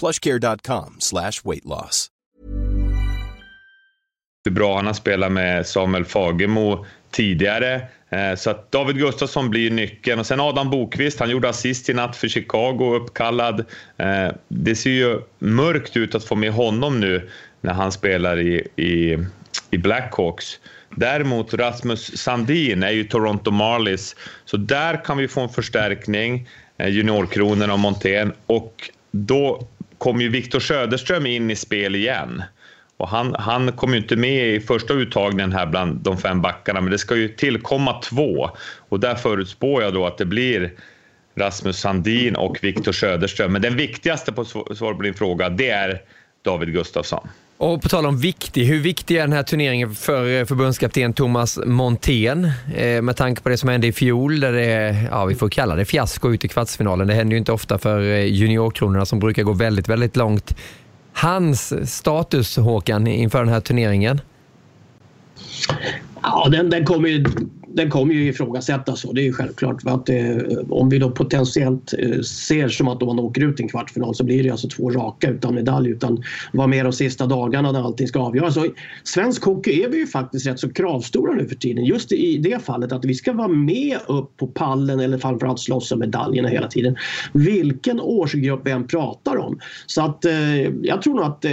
plushcare.com slash weight loss. Hur bra han har spelat med Samuel Fagemo tidigare. Eh, så att David Gustafsson blir nyckeln. Och sen Adam Bokvist, han gjorde assist i natt för Chicago, uppkallad. Eh, det ser ju mörkt ut att få med honom nu när han spelar i, i, i Blackhawks. Däremot Rasmus Sandin är ju Toronto Marlies, så där kan vi få en förstärkning, eh, juniorkronorna och Montén. Och då kom ju Viktor Söderström in i spel igen. Och han, han kom ju inte med i första uttagningen här bland de fem backarna, men det ska ju tillkomma två. Och där förutspår jag då att det blir Rasmus Sandin och Viktor Söderström. Men den viktigaste på svar på din fråga, det är David Gustafsson. Och på tal om viktig, hur viktig är den här turneringen för eh, förbundskapten Thomas Montén? Eh, med tanke på det som hände i fjol, där det, ja vi får kalla det fiasko ut i kvartsfinalen. Det händer ju inte ofta för eh, juniorkronorna som brukar gå väldigt, väldigt långt. Hans status, Håkan, inför den här turneringen? Ja, den, den kommer ju den kommer ju ifrågasättas och det är ju självklart. För att, eh, om vi då potentiellt eh, ser som att man åker ut i en kvartsfinal så blir det alltså två raka utan medalj utan vara med de sista dagarna när allting ska avgöras. Och svensk hockey är vi ju faktiskt rätt så kravstora nu för tiden. Just i det fallet att vi ska vara med upp på pallen eller framförallt slåss om medaljerna hela tiden. Vilken årsgrupp vi än pratar om. Så att eh, jag tror nog att eh,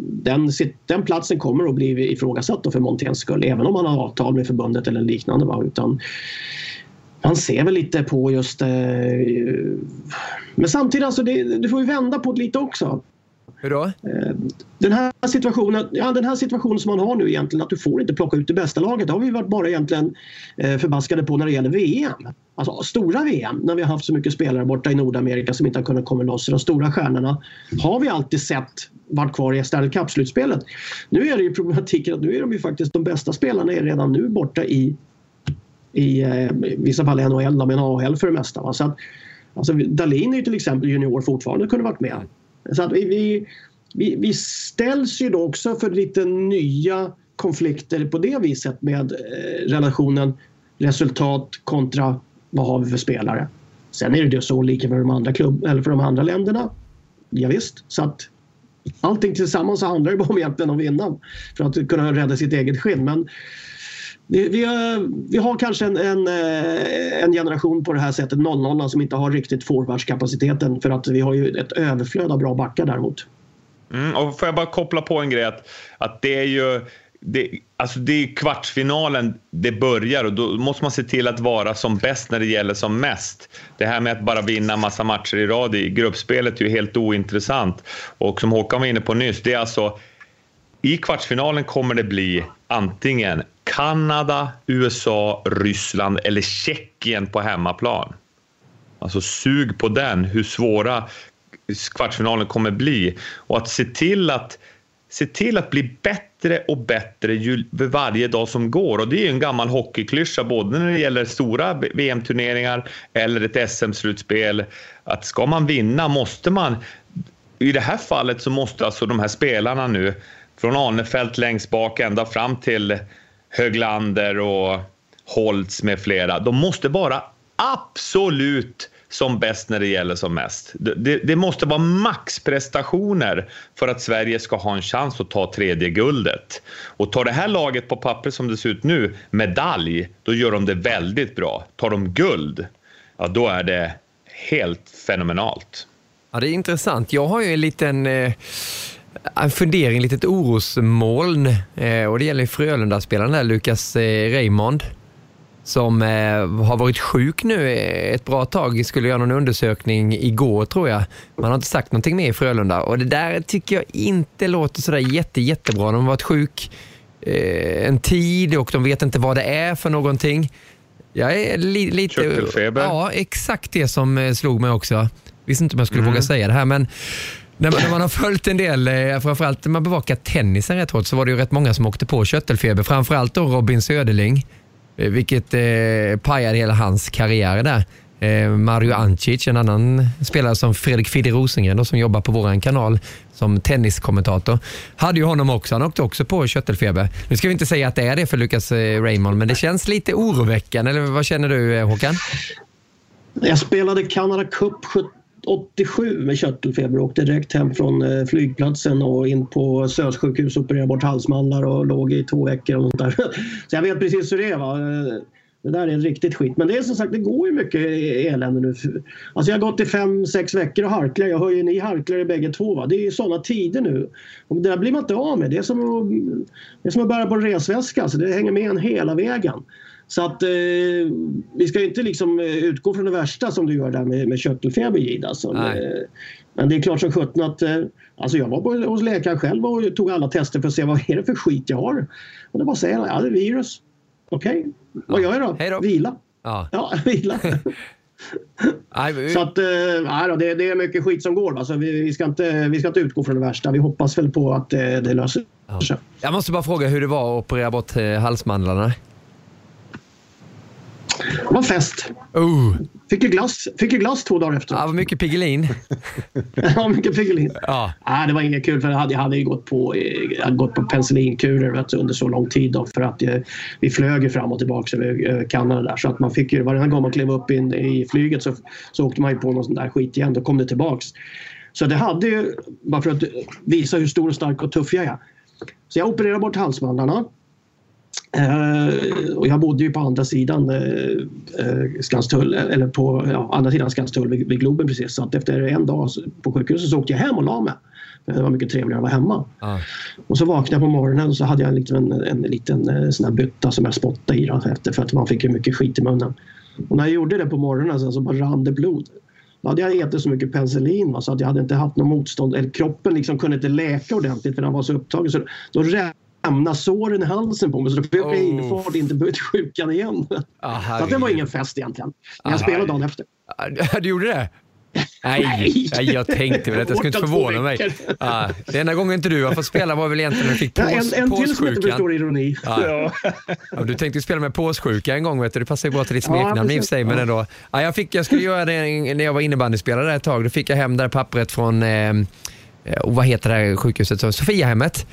den, den platsen kommer att bli ifrågasatt för Monténs skull även om han har avtal med förbundet eller liknande. Va? Utan man ser väl lite på just... Eh, men samtidigt, alltså det, du får ju vända på det lite också. Hur då? Eh, den här, situationen, ja, den här situationen som man har nu egentligen att du får inte plocka ut det bästa laget. Det har vi varit bara egentligen eh, förbaskade på när det gäller VM. Alltså stora VM när vi har haft så mycket spelare borta i Nordamerika som inte har kunnat komma loss. De stora stjärnorna har vi alltid sett varit kvar i Stanley Cup-slutspelet. Nu är det ju problematiken att nu är de ju faktiskt de bästa spelarna är redan nu borta i i eh, vissa fall NHL men AHL för det mesta. Va? Så att, alltså, Dahlin är ju till exempel junior fortfarande kunde varit med. Så att vi, vi, vi, vi ställs ju då också för lite nya konflikter på det viset med eh, relationen resultat kontra vad har vi för spelare. Sen är det ju så lika för de andra klubb eller för de andra länderna. Ja, visst. så att allting tillsammans så handlar det bara om egentligen att vinna för att kunna rädda sitt eget skinn. Men vi, vi, har, vi har kanske en, en, eh, en, generation på det här sättet, 00 som inte har riktigt forwardskapaciteten för att vi har ju ett överflöd av bra backar däremot. Mm, och får jag bara koppla på en grej att, att det är ju det, alltså det är kvartsfinalen det börjar och då måste man se till att vara som bäst när det gäller som mest. Det här med att bara vinna massa matcher i rad i gruppspelet är ju helt ointressant. Och som Håkan var inne på nyss, det är alltså i kvartsfinalen kommer det bli antingen Kanada, USA, Ryssland eller Tjeckien på hemmaplan. Alltså sug på den, hur svåra kvartsfinalen kommer bli. Och att se till att, se till att bli bättre och bättre ju, varje dag som går. Och det är en gammal hockeyklyscha både när det gäller stora VM-turneringar eller ett SM-slutspel. Att ska man vinna måste man... I det här fallet så måste alltså de här spelarna nu från Arnefelt längst bak ända fram till Höglander och Holtz med flera. De måste vara absolut som bäst när det gäller som mest. Det, det, måste vara maxprestationer för att Sverige ska ha en chans att ta tredje guldet. Och tar det här laget på papper som det ser ut nu, medalj, då gör de det väldigt bra. Tar de guld, ja då är det helt fenomenalt. Ja, det är intressant. Jag har ju en liten eh, en fundering, litet orosmoln. Eh, och det gäller Frölunda-spelaren där, Lukas eh, Raymond. Som eh, har varit sjuk nu ett bra tag. Skulle göra någon undersökning igår tror jag. Man har inte sagt någonting mer i Frölunda. Och det där tycker jag inte låter sådär jätte, jättebra. De har varit sjuk en tid och de vet inte vad det är för någonting. Jag är li lite... Körtelfeber? Ja, exakt det som slog mig också. Visste inte om jag skulle mm. våga säga det här, men när man, när man har följt en del, eh, framförallt när man bevakar tennisen rätt hårt, så var det ju rätt många som åkte på köttelfeber. Framförallt då Robin Söderling, eh, vilket eh, pajade hela hans karriär där. Eh, Mario Ancic, en annan spelare som Fredrik Fidde Rosengren då, som jobbar på vår kanal som tenniskommentator, hade ju honom också. Han åkte också på köttelfeber. Nu ska vi inte säga att det är det för Lucas eh, Raymond, men det känns lite oroväckande. Eller vad känner du Håkan? Jag spelade Canada Cup 87 med körtelfeber och åkte direkt hem från eh, flygplatsen och in på SÖS sjukhus och opererade bort halsmandlar och låg i två veckor och sånt där. <laughs> Så jag vet precis hur det är. Va? Eh, det där är riktigt skit. Men det är som sagt, det går ju mycket elände nu. Alltså jag har gått i fem, sex veckor och harklar. Jag hör ju ni harklar bägge två. Va? Det är ju sådana tider nu. Och det där blir man inte av med. Det är som att, det är som att bära på en resväska. Alltså det hänger med en hela vägen. Så att eh, vi ska inte liksom eh, utgå från det värsta som du gör där med, med körtelfeber Gid. Alltså. Men det är klart som sjutton att eh, alltså jag var på, hos läkaren själv och tog alla tester för att se vad är det för skit jag har. Och det bara säger ja det är virus. Okej, okay. vad gör jag då? då? Vila. Ja, ja <laughs> vila. <laughs> Så att, äh, det, det, är mycket skit som går. Alltså, vi, vi, ska inte, vi ska inte utgå från det värsta. Vi hoppas väl på att det, det löser sig. Jag måste bara fråga hur det var att operera bort halsmandlarna. Det var fest. Oh. Fick ju glass, fick ju glass två dagar efter. Ja, vad mycket Piggelin. <laughs> ja, mycket Piggelin. Ja. Nej, det var inget kul för jag hade, jag hade ju gått på, eh, jag hade gått på penicillinkurer under så lång tid. Då, för att eh, vi flög ju fram och tillbaka över över Kanada där. Så att man fick ju, varje gång man klev upp in, i flyget så, så åkte man ju på någon sån där skit igen. Då kom det tillbaks. Så det hade ju, bara för att visa hur stor och stark och tuff jag är. Så jag opererade bort halsmandlarna. Eh, och jag bodde ju på andra sidan eh, eh, Skanstull, eller på ja, andra sidan Skanstull vid, vid Globen precis. Så att efter en dag på sjukhuset så åkte jag hem och la mig. Det var mycket trevligare att vara hemma. Ja. Och så vaknade jag på morgonen och så hade jag liksom en, en liten eh, sån här bytta som jag spottade i då efter för att man fick ju mycket skit i munnen. Och när jag gjorde det på morgonen sen så bara rann det blod. Då hade jag ätit så mycket penicillin va, så att jag hade inte haft något motstånd. Eller kroppen liksom kunde inte läka ordentligt för den var så upptagen. Så då rämnade såren i halsen på mig så då fick jag Oh. inte börjat sjukan igen. Ah, så det var ingen fest egentligen. Men jag spelade dagen efter. Ja, <laughs> Du gjorde det? <laughs> Nej, Nej. jag tänkte väl att det skulle inte förvåna mig. Ja, det enda gången inte du har fått spela var väl egentligen när du fick Ja, pås, en, en till som inte påssjukan. förstår ironi. Ja. Ja, du tänkte ju spela med påssjuka en gång, vet du. det passar ju bra till ditt Ja, smeknamn i och för sig. Men Ja. ändå. Ja, jag, fick, jag skulle göra det när jag var innebandyspelare ett tag. Då fick jag hem det där pappret från, eh, och vad heter det här sjukhuset, Sofiahemmet.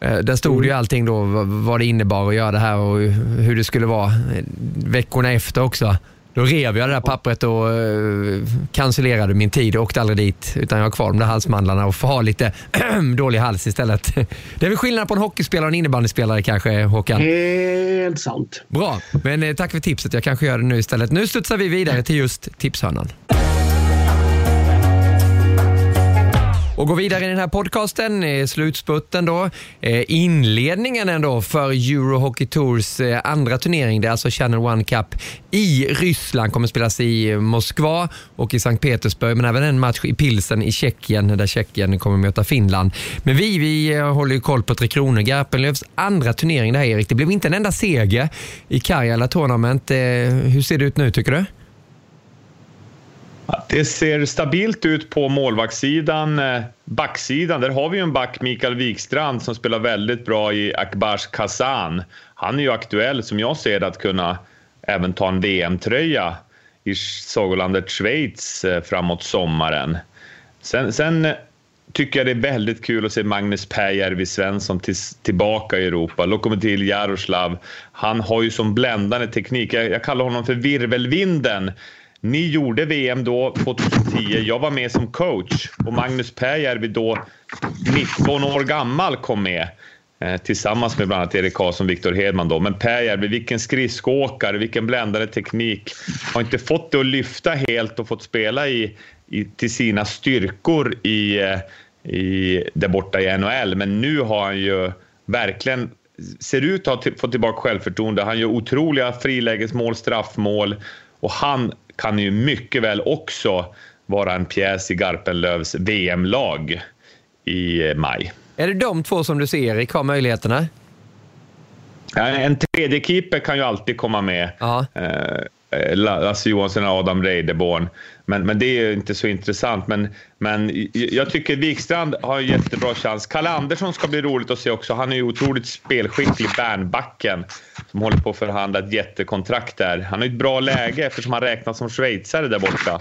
Eh, Där stod Mm. ju allting då vad- det innebar att göra det här och hur det skulle vara eh, veckorna efter också. Då rev jag det där pappret och eh, cancellerade min tid och åkte aldrig dit. Utan jag har kvar de där halsmandlarna och får ha lite <clears throat> dålig hals istället. <laughs> Det är väl skillnad på en hockeyspelare och en innebandyspelare kanske Håkan? Helt sant. Bra, men tack för tipset. Jag kanske gör det nu istället. Nu studsar vi vidare till just tipshörnan. Och går vidare i den här podcasten, slutspurten då. Eh, inledningen ändå för Euro Hockey Tours eh, andra turnering. Det är alltså Channel One Cup i Ryssland. Kommer spelas i Moskva och i Sankt Petersburg. Men även en match i Pilsen i Tjeckien där Tjeckien kommer möta Finland. Men vi, vi eh, håller ju koll på Tre Kronor. Garpenlövs andra turnering det här Erik. Det blev inte en enda seger i Karjala Tournament. Hur ser det ut nu tycker du? Det ser stabilt ut på målvaktssidan. Eh, backsidan, där har vi ju en back, Mikael Wikstrand, som spelar väldigt bra i Akbars Kazan. Han är ju aktuell, som jag ser det, att kunna även ta en VM-tröja i sagolandet Schweiz eh, framåt sommaren. Sen, sen eh, tycker jag det är väldigt kul att se Magnus Pääjärvi Svensson till, tillbaka i Europa. Lokomotiv Jaroslav. Han har ju som bländande teknik. Jag, jag kallar honom för virvelvinden. Ni gjorde VM då, 2010. Jag var med som coach och Magnus Pääjärvi då, 19 år gammal, kom med. Eh, tillsammans med bland annat Erik Karlsson och Viktor Hedman. Då. Men Pääjärvi, vilken skridskoåkare, vilken bländande teknik. Har inte fått det att lyfta helt och fått spela i, i, till sina styrkor i, eh, i, där borta i NHL. Men nu har han ju verkligen ser ut att ha fått tillbaka självförtroende. Han gör otroliga frilägesmål, straffmål och han kan ju mycket väl också vara en pjäs i Garpenlövs VM-lag i eh, maj. Är det de två som du ser Erik har möjligheterna? En tredje keeper kan ju alltid komma med. Ja. Eh, Lasse Johansson och Adam Reideborn. Men, men det är ju inte så intressant. Men, men jag tycker Wikstrand har en jättebra chans. Kalle Andersson ska bli roligt att se också. Han är ju otroligt spelskicklig, Bernbacken, som håller på att förhandla ett jättekontrakt där. Han har ett bra läge eftersom han räknas som schweizare där borta.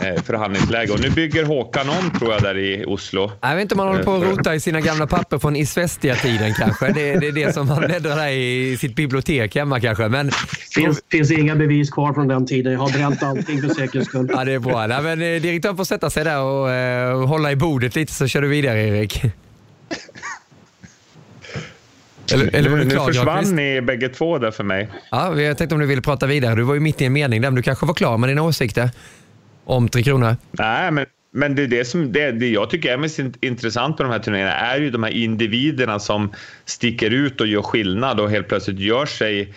Eh, förhandlingsläge. Och nu bygger Håkan om, tror jag, där i Oslo. Jag vet inte om man håller på att rota i sina gamla papper från Isvestia-tiden kanske. Det, det är det som han bläddrar där i sitt bibliotek hemma kanske. Men Finns, finns inga bevis kvar från den tiden. Jag har bränt allting för säkerhets skull. ja, det är bra. Nej, men, eh, direktören får sätta sig där och eh, hålla i bordet lite så kör du vidare Erik. <laughs> Eller, eller var Nu, du nu klar Granqvist? försvann ni bägge två där för mig. Ja, jag tänkte om du ville prata vidare. Du var ju mitt i en mening där, men du kanske var klar med dina åsikter om Tre Kronor? Nej, men, men det, är det, som, det, det jag tycker är mest int- intressant med de här turneringarna är ju de här individerna som sticker ut och gör skillnad och helt plötsligt gör sig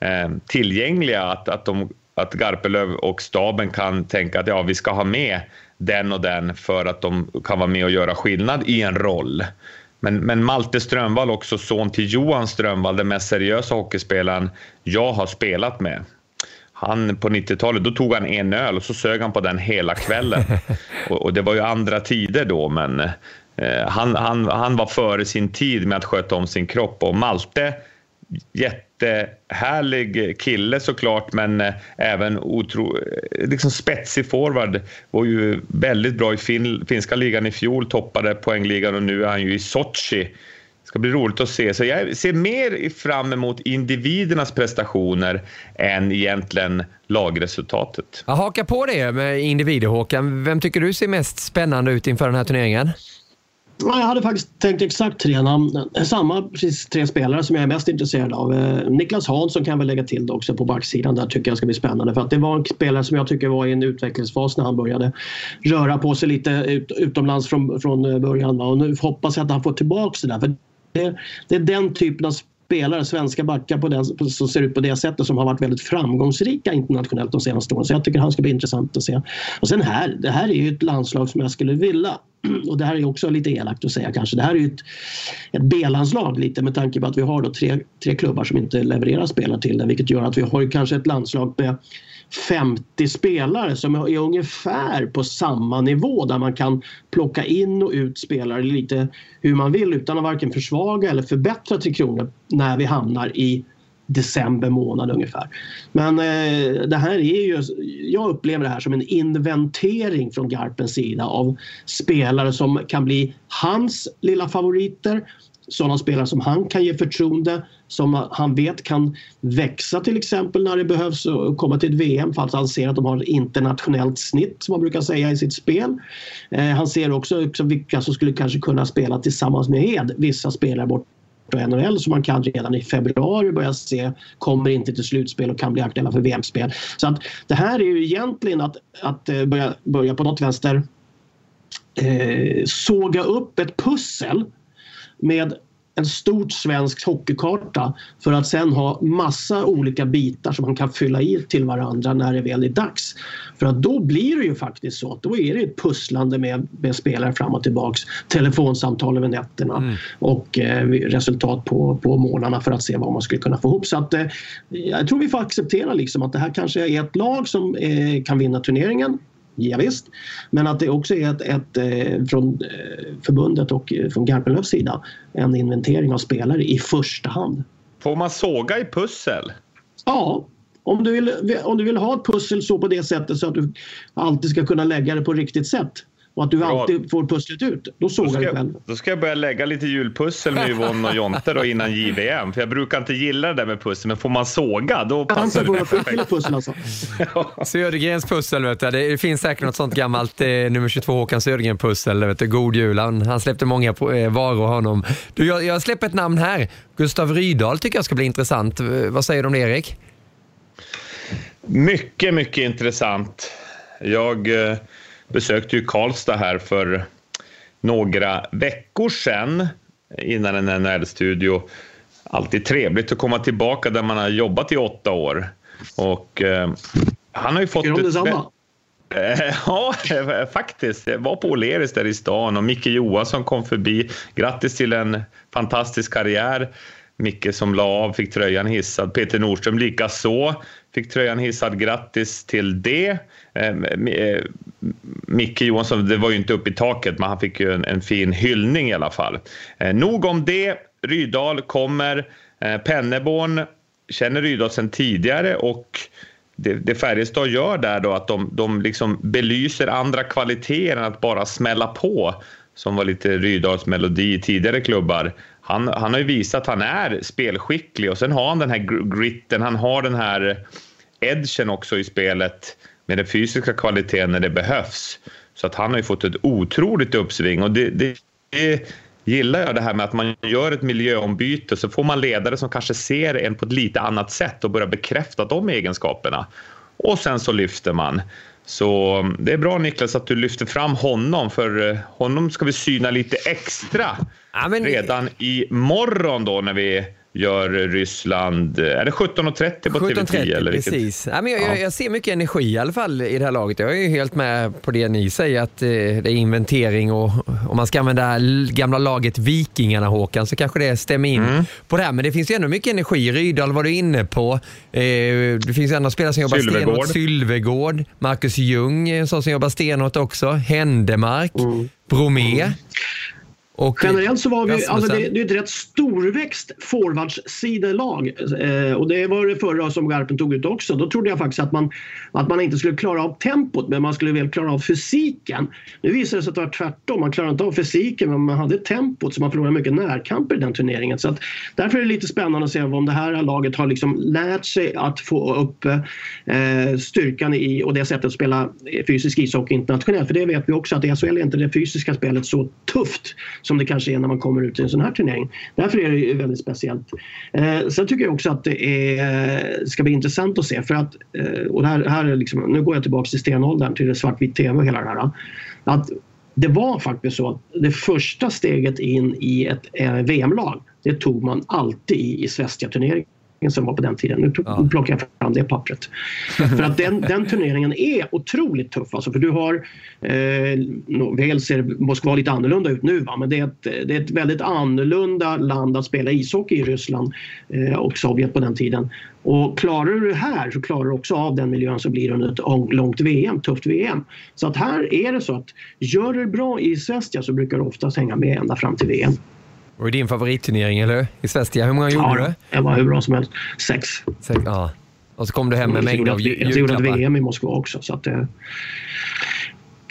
eh, tillgängliga. Att, att, de, att Garpenlöv och staben kan tänka att ja, vi ska ha med den och den för att de kan vara med och göra skillnad i en roll. Men, men Malte Strömvall, också son till Johan Strömvall, den mest seriösa hockeyspelaren jag har spelat med. Han på 90-talet, då tog han en öl och så sög han på den hela kvällen. <laughs> och, och det var ju andra tider då, men eh, han, han, han var före sin tid med att sköta om sin kropp. Och Malte, jättehärlig kille såklart, men eh, även otro, eh, liksom spetsig forward. Var ju väldigt bra i fin, finska ligan i fjol, toppade poängligan och nu är han ju i Sochi. Det ska bli roligt att se. Så jag ser mer fram emot individernas prestationer än egentligen lagresultatet. Jag hakar på det med individer Håkan. Vem tycker du ser mest spännande ut inför den här turneringen? Jag hade faktiskt tänkt exakt tre namn. Samma precis tre spelare som jag är mest intresserad av. Eh, Niklas Hansson kan jag väl lägga till det också på backsidan. Där tycker jag ska bli spännande. För att det var en spelare som jag tycker var i en utvecklingsfas när han började röra på sig lite ut, utomlands från, från eh, början. Och nu hoppas jag att han får tillbaka det där. För det, det är den typen av spelare, svenska backar på den, som ser ut på det sättet som har varit väldigt framgångsrika internationellt de senaste åren. Så jag tycker han ska bli intressant att se. Och sen här, det här är ju ett landslag som jag skulle vilja <clears throat> och det här är också lite elakt att säga kanske. Det här är ju ett, ett B-landslag lite med tanke på att vi har då tre, tre klubbar som inte levererar spelare till det vilket gör att vi har kanske ett landslag med 50 spelare som är ungefär på samma nivå där man kan plocka in och ut spelare lite hur man vill utan att varken försvaga eller förbättra Tre Kronor när vi hamnar i december månad ungefär. Men eh, det här är ju, jag upplever det här som en inventering från Garpens sida av spelare som kan bli hans lilla favoriter. Sådana spelare som han kan ge förtroende, som han vet kan växa till exempel när det behövs och komma till ett VM för att han ser att de har ett internationellt snitt som man brukar säga i sitt spel. Eh, han ser också, också vilka som skulle kanske kunna spela tillsammans med Hed, vissa spelare bort och NHL som man kan redan i februari börja se kommer inte till slutspel och kan bli aktuella för VM-spel. Så att det här är ju egentligen att, att eh, börja, börja på något vänster eh, såga upp ett pussel med en stort svensk hockeykarta för att sen ha massa olika bitar som man kan fylla i till varandra när det väl är dags. För att då blir det ju faktiskt så att då är det ett pusslande med, med spelare fram och tillbaks, telefonsamtal över nätterna mm. och eh, resultat på, på månaderna för att se vad man skulle kunna få ihop. Så att, eh, jag tror vi får acceptera liksom att det här kanske är ett lag som eh, kan vinna turneringen Ja, visst. Men att det också är ett, ett eh, från eh, förbundet och eh, från Garpenlövs sida en inventering av spelare i första hand. Får man såga i pussel? Ja, om du vill, om du vill ha ett pussel så på det sättet så att du alltid ska kunna lägga det på riktigt sätt och att du Bra. alltid får pusslet ut. Då sågar du själv. Då ska jag börja lägga lite julpussel med Yvonne och Jonte då innan JVM. För jag brukar inte gilla det där med pussel, men får man såga då passar det perfekt. pussel alltså. <laughs> Södergrens pussel, vet du. det finns säkert något sånt gammalt eh, nummer 22 Håkan Södergren-pussel. God jul. Han, han släppte många på, eh, varor honom. Du, jag, jag släpper ett namn här. Gustav Rydahl tycker jag ska bli intressant. Vad säger du om det, Erik? Mycket, mycket intressant. Jag... Eh besökte ju Karlstad här för några veckor sedan innan en NHL-studio. Alltid trevligt att komma tillbaka där man har jobbat i åtta år. Och eh, han har ju fått... De detsamma? <laughs> Ja, faktiskt. Jag var på O'Learys där i stan och Micke Johansson kom förbi. Grattis till en fantastisk karriär. Micke som la av fick tröjan hissad. Peter Nordström lika så fick tröjan hissad. Grattis till det. Eh, eh, Micke Johansson, det var ju inte upp i taket, men han fick ju en, en fin hyllning i alla fall. Eh, nog om det. Rydal kommer. Penneborn känner Rydal sedan tidigare och det, det Färjestad gör där då att de, de liksom belyser andra kvaliteter än att bara smälla på som var lite Rydals melodi i tidigare klubbar. Han, han har ju visat att han är spelskicklig och sen har han den här gritten, han har den här edgen också i spelet med den fysiska kvaliteten när det behövs. Så att han har ju fått ett otroligt uppsving och det, det, det gillar jag det här med att man gör ett miljöombyte så får man ledare som kanske ser en på ett lite annat sätt och börjar bekräfta de egenskaperna. Och sen så lyfter man. Så mm, det är bra Niklas att du lyfter fram honom för eh, honom ska vi syna lite extra ja, men... redan imorgon då när vi gör Ryssland... Är det 17.30 på 17 TV10? Eller precis. Ja, men jag, ja. jag, ser mycket energi i alla fall i det här laget. Jag är helt med på det ni säger att eh, det är inventering och om man ska använda gamla laget Vikingarna Håkan så kanske det stämmer in mm. på det här. Men det finns ju ändå mycket energi. Rydal var du inne på. Eh, det finns andra spelare som jobbar stenhårt. Sylvegård. Marcus Ljung, en sån som jobbar stenhårt också. Händemark. Mm. Bromé. Mm. Och Generellt så var vi, alltså det, det är ett rätt storväxt forwardsidelag. Eh, och det var det förra som Garpen tog ut också. Då trodde jag faktiskt att man, att man inte skulle klara av tempot men man skulle väl klara av fysiken. Nu visade det sig att det var tvärtom. Man klarade inte av fysiken men man hade tempot så man förlorade mycket närkamper i den turneringen. Så att, därför är det lite spännande att se om det här laget har liksom lärt sig att få upp eh, styrkan i och det sättet att spela fysisk ishockey internationellt. För det vet vi också att i SHL är inte det fysiska spelet så tufft som det kanske är när man kommer ut i en sån här turnering. Därför är det ju väldigt speciellt. Eh, sen tycker jag också att det är, ska bli intressant att se för att, eh, och här, här är liksom, nu går jag tillbaka till stenåldern till svartvit tv och hela det här. Att det var faktiskt så att det första steget in i ett eh, VM-lag det tog man alltid i, i Svenska-turneringen som var på den tiden. Nu Ja. plockar jag fram det pappret. <laughs> för att den, den turneringen är otroligt tuff. Alltså, för du har, eh, väl ser Moskva lite annorlunda ut nu va? men det är, ett, det är ett väldigt annorlunda land att spela ishockey i Ryssland eh, och Sovjet på den tiden. Och klarar du det här så klarar du också av den miljön som blir under ett lång- långt VM, tufft VM. Så att här är det så att gör du det bra i Svestia så brukar du oftast hänga med ända fram till VM. Och i din favoritturnering, eller hur? I Svestia, hur många gjorde Ja, du? det var hur bra som helst. Sex. Sex, ja. Och så kom du hem med Jag mängder av ett- ju- jag gjorde ett julklappar. VM i Moskva också. Så att, eh,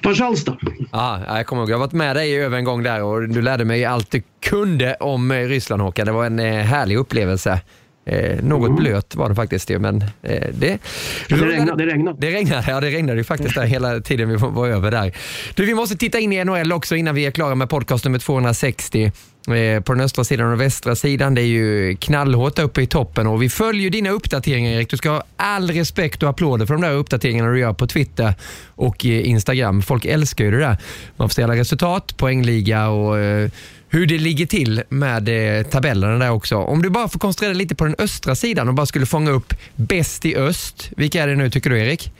Pajalsta. Ja, jag kommer ihåg. Jag har varit med dig över en gång där och du lärde mig allt du kunde om eh, Ryssland Håkan. Det var en eh, härlig upplevelse. Eh, något blöt var det faktiskt ju, men eh, det... Det regnade. Det regnade. Det regnade, ja det regnade ju faktiskt där hela tiden vi var över där. Du, vi måste titta in i NHL också innan vi är klara med podcast nummer 260. Eh, på den östra sidan och västra sidan. Det är ju knallhårt uppe i toppen och vi följer dina uppdateringar Erik. Du ska ha all respekt och applåder för de där uppdateringarna du gör på Twitter och Instagram. Folk älskar ju det där. Man får se alla resultat, poängliga och eh, hur det ligger till med eh, tabellerna där också. Om du bara får koncentrera dig lite på den östra sidan och bara skulle fånga upp bäst i öst. Vilka är det nu tycker du Erik?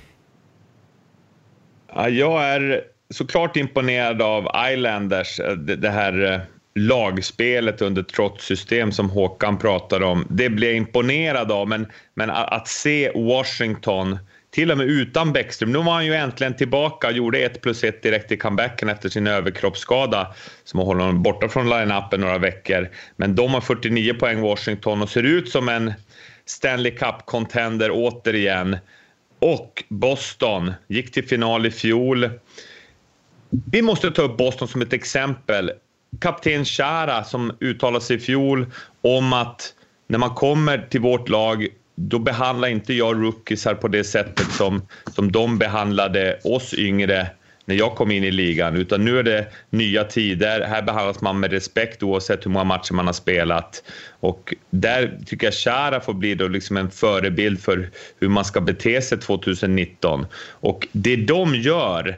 Ja, jag är såklart imponerad av Islanders, det, här lagspelet under trotssystem som Håkan pratade om. Det blir jag imponerad av, men, men att se Washington, till och med utan Bäckström, nu var han ju äntligen tillbaka, gjorde 1 plus 1 direkt i comebacken efter sin överkroppsskada som har hållit honom borta från line-upen några veckor. Men de har 49 poäng Washington och ser ut som en Stanley Cup-contender återigen. Och Boston gick till final i fjol. Vi måste ta upp Boston som ett exempel. Kapten Chara som uttalade sig i fjol om att när man kommer till vårt lag då behandlar inte jag rookiesar på det sättet som, som de behandlade oss yngre när jag kom in i ligan. Utan nu är det nya tider. Här behandlas man med respekt oavsett hur många matcher man har spelat. Och där tycker jag Chara får bli då liksom en förebild för hur man ska bete sig 2019. Och det de gör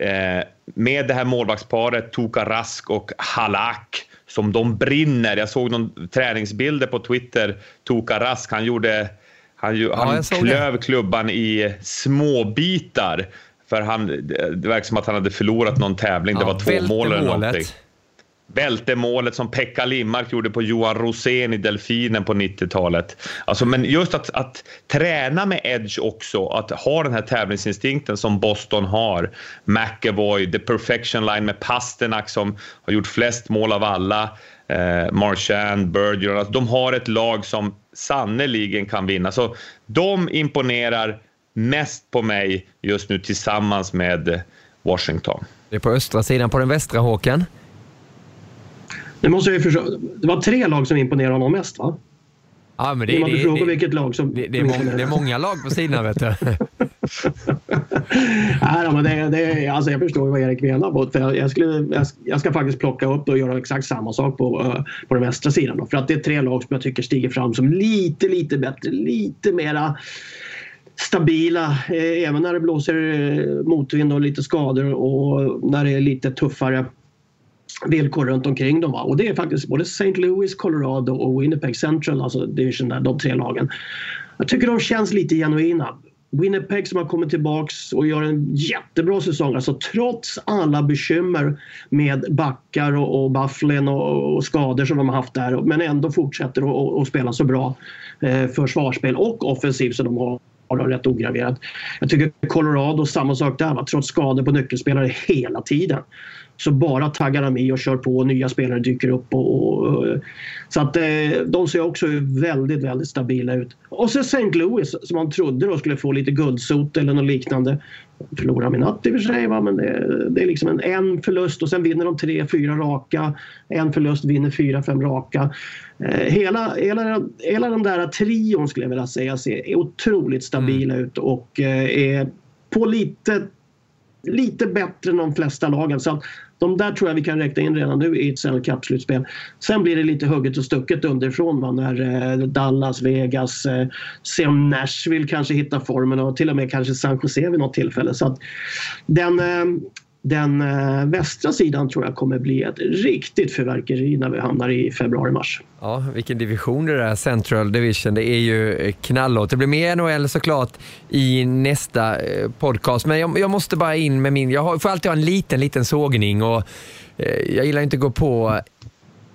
eh, med det här målvaktsparet Tuka Rask och Halak som de brinner. Jag såg någon träningsbilder på Twitter. Tuka Rask, han gjorde han, ju- han klöv klubban i små bitar. För han, det det verkar som att han hade förlorat någon tävling. det Ja, var två mål eller någonting. Bältemålet som Pekka Limmark gjorde på Johan Rosén i Delfinen på 90-talet. Alltså, men just att, att träna med edge också, att ha den här tävlingsinstinkten som Boston har. McAvoy, the perfection line med Pasternak som har gjort flest mål av alla. Eh, Marchand, Bergeron, alltså, de har ett lag som sannoliken kan vinna. Så de imponerar mest på mig just nu tillsammans med Washington. Det är på östra sidan. På den västra Håkan? Det, måste jag förstå. det var tre lag som imponerade honom mest va? Ja, men Det, man det, det, vilket lag som... det, det, är många, det är många lag på sidorna vet du. <laughs> Nej, men det, det, alltså jag förstår vad Erik menar. på, För jag, jag, skulle, jag, jag ska faktiskt plocka upp och göra exakt samma sak på, eh, på den västra sidan. Då, för att det är tre lag som jag tycker stiger fram som lite, lite bättre. Lite mera stabila. Eh, även när det blåser eh, motvind och lite skador och när det är lite tuffare villkor runt omkring dem. Va? Och det är faktiskt både St. Louis, Colorado och Winnipeg Central, alltså division där, de tre lagen. Jag tycker de känns lite genuina. Winnipeg som har kommit tillbaks och gör en jättebra säsong. Alltså trots alla bekymmer med backar och, och Bufflin och, och skador som de har haft där. Men ändå fortsätter att spela så bra eh, försvarsspel och offensivt som de har rätt ograverat. Jag tycker Colorado, samma sak där. Va? Trots skador på nyckelspelare hela tiden så bara taggar de i och kör på och nya spelare dyker upp. Och, och så att eh, de ser också väldigt, väldigt stabila ut. Och så St. Louis som man trodde då skulle få lite guldsot eller något liknande. Förlorar med natt i och för sig, va? men det, det, är liksom en, en förlust och sen vinner de tre, fyra raka. En förlust vinner fyra, fem raka. Eh, hela, hela, hela den där trion skulle jag vilja säga ser otroligt stabila mm. ut och eh, är på lite lite bättre än de flesta lagen. Så de där tror jag vi kan räkna in redan nu i ett Stanley Cup-slutspel. Sen blir det lite hugget och stucket underifrån va, när eh, Dallas, Vegas, eh, se om Nashville kanske hittar formen och till och med kanske San Jose vid något tillfälle. Så att den, eh, den eh, västra sidan tror jag kommer bli ett riktigt fyrverkeri när vi hamnar i februari-mars. Ja, vilken division det är, Central Division. Det är ju knallhårt. Det blir mer NHL såklart i nästa eh, podcast, men jag, jag måste bara in med min... Jag har, får alltid ha en liten, liten sågning och eh, jag gillar inte att gå på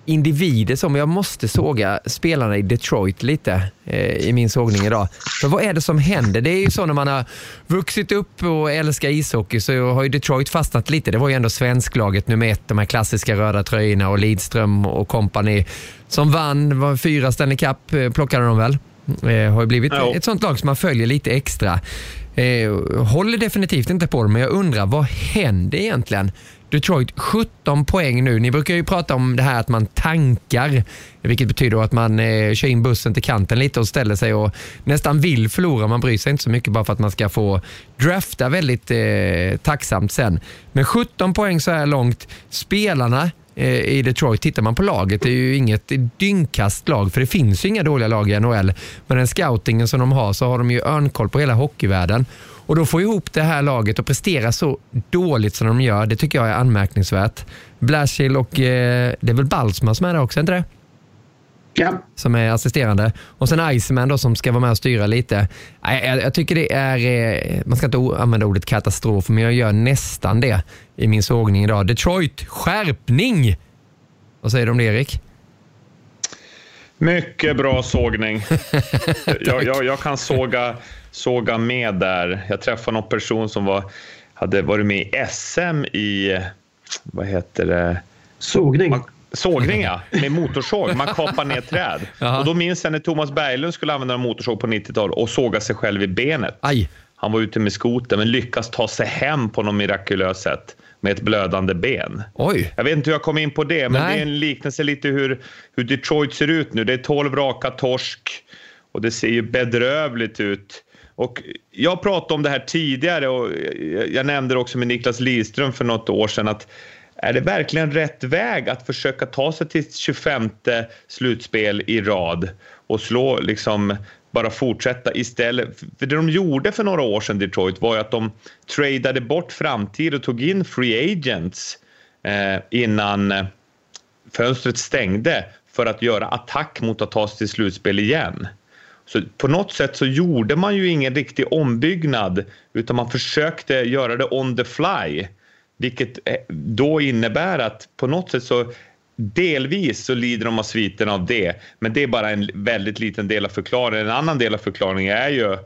individer som jag måste såga spelarna i Detroit lite eh, i min sågning idag. För vad är det som händer? Det är ju så när man har vuxit upp och älskar ishockey så har ju Detroit fastnat lite. Det var ju ändå svensklaget nummer ett, de här klassiska röda tröjorna och Lidström och kompani som vann, var fyra Stanley Cup eh, plockade de väl. Eh, har ju blivit ja. ett sånt lag som man följer lite extra. Eh, håller definitivt inte på det, men jag undrar vad händer egentligen? Detroit 17 poäng nu. Ni brukar ju prata om det här att man tankar, vilket betyder att man eh, kör in bussen till kanten lite och ställer sig och nästan vill förlora. Man bryr sig inte så mycket bara för att man ska få drafta väldigt eh, tacksamt sen. Men 17 poäng så här långt. Spelarna eh, i Detroit, tittar man på laget, det är ju inget dyngkast lag, för det finns ju inga dåliga lag i NHL. Men den scoutingen som de har så har de ju örnkoll på hela hockeyvärlden. Och då få ihop det här laget och prestera så dåligt som de gör, det tycker jag är anmärkningsvärt. Blashill och eh, det är väl Balsman som är där också, inte det? Ja. Som är assisterande. Och sen Iceman då som ska vara med och styra lite. Jag, jag, jag tycker det är, eh, man ska inte använda ordet katastrof, men jag gör nästan det i min sågning idag. Detroit, skärpning! Vad säger du om det Erik? Mycket bra sågning. <laughs> jag, jag, jag, kan såga, såga med där. Jag träffade någon person som var, hade varit med i SM i, vad heter det? Sågning. Man, sågning ja, med motorsåg. Man kapar ner träd. <laughs> Och då minns jag när Thomas Berglund skulle använda en motorsåg på 90-talet och såga sig själv i benet. Aj. Han var ute med skoter men lyckas ta sig hem på något mirakulöst sätt med ett blödande ben. Oj. Jag vet inte hur jag kom in på det, men Nej. det är en liknelse lite hur, hur Detroit ser ut nu. Det är 12 raka torsk och det ser ju bedrövligt ut. Och jag pratade om det här tidigare och jag nämnde det också med Niklas Lidström för något år sedan att är det verkligen rätt väg att försöka ta sig till 25 slutspel i rad och slå liksom bara fortsätta istället. För det de gjorde för några år sedan, Detroit, var ju att de tradade bort framtid och tog in free agents eh, innan eh, fönstret stängde för att göra attack mot att ta sig till slutspel igen. Så på något sätt så gjorde man ju ingen riktig ombyggnad utan man försökte göra det on the fly. Vilket eh, då innebär att på något sätt så Delvis så lider de av sviten av det, men det är bara en väldigt liten del av förklaringen. En annan del av förklaringen är ju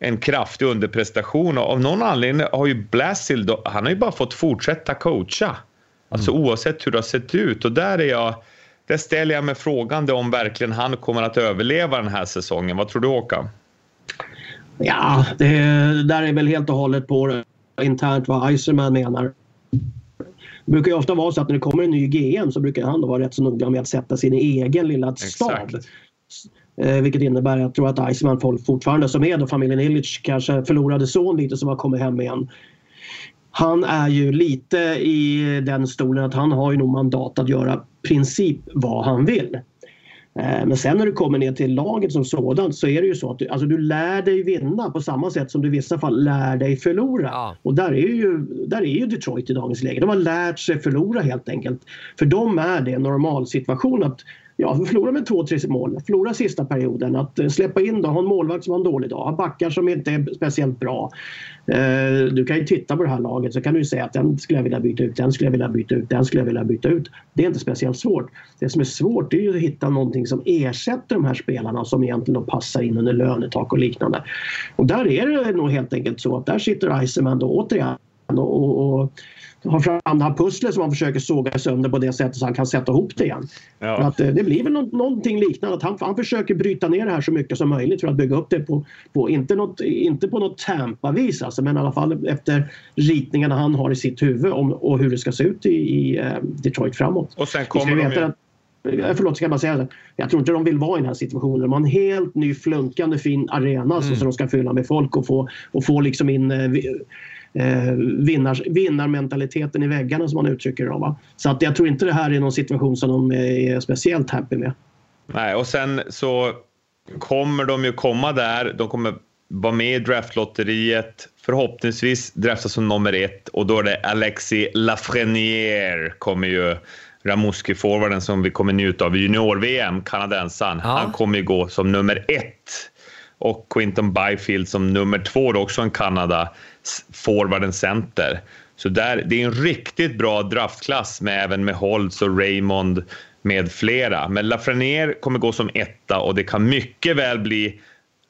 en kraftig underprestation. Av någon anledning har ju Blasil, han har ju bara fått fortsätta coacha. Alltså mm. oavsett hur det har sett ut. Och där är jag, där ställer jag mig frågande om verkligen han kommer att överleva den här säsongen. Vad tror du Håkan? Ja, det där är väl helt och hållet på internt vad Iserman menar. Det brukar ju ofta vara så att när det kommer en ny GM så brukar han då vara rätt så noga med att sätta sin egen lilla stab. Eh, vilket innebär, jag tror att Iceman fortfarande som är då familjen Illich kanske förlorade son lite som har kommit hem igen. Han är ju lite i den stolen att han har ju nog mandat att göra princip vad han vill. Eh, men sen när du kommer ner till laget som sådant så är det ju så att du, alltså du lär dig vinna på samma sätt som du i vissa fall lär dig förlora. Ja. Och där är, ju, där är ju Detroit i dagens läge. De har lärt sig förlora helt enkelt. För dem är det en normalsituation att ja, förlora med två, tre mål. Förlora sista perioden. Att eh, släppa in då, ha en målvakt som har en dålig dag. Ha backar som inte är speciellt bra. Eh, du kan ju titta på det här laget så kan du säga att den skulle jag vilja byta ut, den skulle jag vilja byta ut, den skulle jag vilja byta ut. Det är inte speciellt svårt. Det som är svårt är ju att hitta någonting som ersätter de här spelarna som egentligen då passar in under lönetak och liknande. Och där är det nog helt enkelt så att där sitter Iceman då återigen och, och, och har fram det här pusslet som han försöker såga sönder på det sättet så han kan sätta ihop det igen. Ja. Att, eh, det blir väl någonting liknande. Att han, han försöker bryta ner det här så mycket som möjligt för att bygga upp det på, på inte, något, inte på något Tampa-vis alltså, men i alla fall efter ritningarna han har i sitt huvud om, och hur det ska se ut i, i uh, Detroit framåt. Och sen kommer de ju... Att, eh, Förlåt, ska jag bara säga det? Jag tror inte de vill vara i den här situationen. De har en helt ny flunkande fin arena mm. så, som de ska fylla med folk och få, och få liksom in eh, vinnars, vinnarmentaliteten i väggarna som man uttrycker det. Va? Så att jag tror inte det här är någon situation som de är speciellt happy med. Nej, och sen så kommer de ju komma där. De kommer vara med i draftlotteriet. Förhoppningsvis draftas som nummer ett och då är det Alexi Lafreniere kommer ju Ramuski-forwarden som vi kommer njuta av i junior-VM, kanadensaren. Ja. Han kommer ju gå som nummer ett. Och Quinton Byfield som nummer två, då också en Kanada forwarden center. Så där, det är en riktigt bra draftklass med, även med Holtz och Raymond med flera. Men Lafreniere kommer gå som etta och det kan mycket väl bli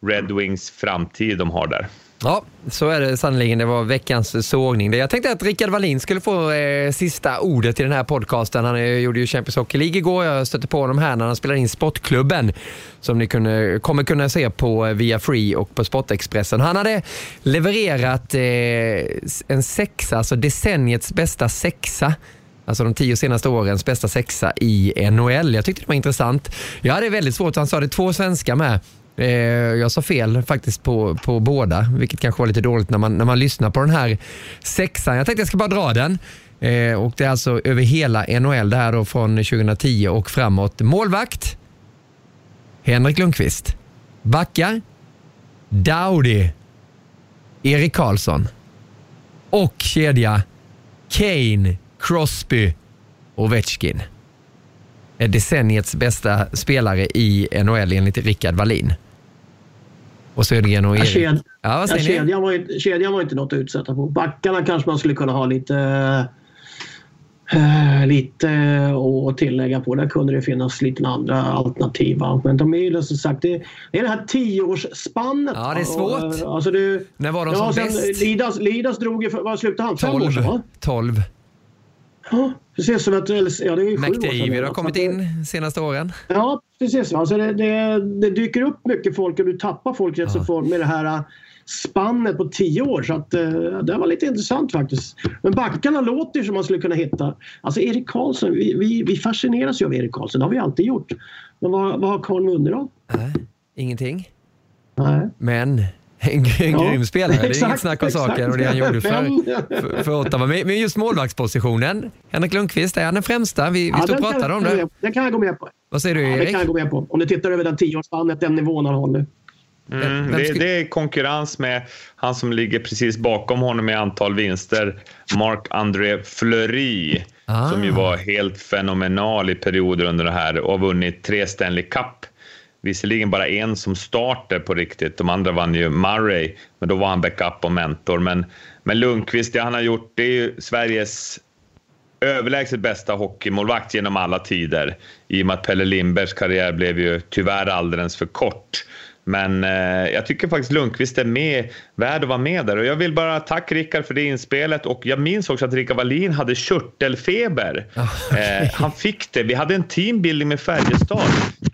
Red Wings framtid de har där. Ja, så är det sannerligen. Det var veckans sågning. Jag tänkte att Rickard Wallin skulle få eh, sista ordet i den här podcasten. Han eh, gjorde ju Champions Hockey League igår. Jag stötte på honom här när han spelade in Sportklubben som ni kunde, kommer kunna se på eh, via Free och på Sportexpressen. Han hade levererat eh, en sexa, alltså decenniets bästa sexa Alltså de tio senaste årens bästa sexa i NHL. Jag tyckte det var intressant. Jag hade väldigt svårt, han sa det två svenskar med. Eh, jag sa fel faktiskt på, på båda, vilket kanske var lite dåligt när man, när man lyssnar på den här sexan. Jag tänkte jag ska bara dra den. Eh, och Det är alltså över hela NHL, det här då från 2010 och framåt. Målvakt, Henrik Lundqvist. Backar, Dowdy, Erik Karlsson. Och kedja, Kane, Crosby, Ovechkin. Är decenniets bästa spelare i NHL enligt Rickard Wallin. Och Södergren och Erik. Ked, ja, vad säger ja, kedjan, var inte, kedjan var inte något att utsätta på. Backarna kanske man skulle kunna ha lite Uh, lite att tillägga på. Där kunde det finnas lite andra alternativ. Men de är ju som sagt, det, det är det här tioårsspannet. Ja, det är svårt. Och, alltså du, När var de ja, som bäst? Lidas, Lidas drog ju, vad slutade han? 12. Fem år sedan, 12. Ja, precis som att, ja, det är McDavid har kommit in de senaste åren. Ja, precis. Alltså det, det, det, dyker upp mycket folk och du tappar folk rätt ja. så fort med det här äh, spannet på tio år. Så att, äh, det var lite intressant faktiskt. Men backarna låter som man skulle kunna hitta. Alltså Erik Karlsson, vi, vi, vi fascineras ju av Erik Karlsson. Det har vi alltid gjort. Men vad, vad har Karl vunnit då? Nej, ingenting. Nej. Men en, en ja, grym spelare, det är inget snack om saken och det han gjorde för, för, för Ottawa. Men just målvaktspositionen, Henrik Lundqvist, är han den främsta? Vi, vi ja, stod och pratade om det. Den kan jag gå med på. Vad säger du Erik? Ja, det kan jag gå med på. Om du tittar över den tioårsspannet, den nivån han har nu. Mm, det, det, är konkurrens med han som ligger precis bakom honom i antal vinster, Marc-André Fleury, ah. som ju var helt fenomenal i perioder under det här och har vunnit tre Stanley Cup Visserligen bara en som starter på riktigt. De andra vann ju Murray, men då var han backup och mentor. Men, men Lundqvist, det han har gjort, det är ju Sveriges överlägset bästa hockeymålvakt genom alla tider. I och med att Pelle Lindbergs karriär blev ju tyvärr alldeles för kort. Men eh, jag tycker faktiskt Lundqvist är med, värd att vara med där. Och jag vill bara tacka Rickard för det inspelet. Och jag minns också att Rickard Wallin hade körtelfeber. Oh, okay. eh, han fick det. Vi hade en teambuilding med Färjestad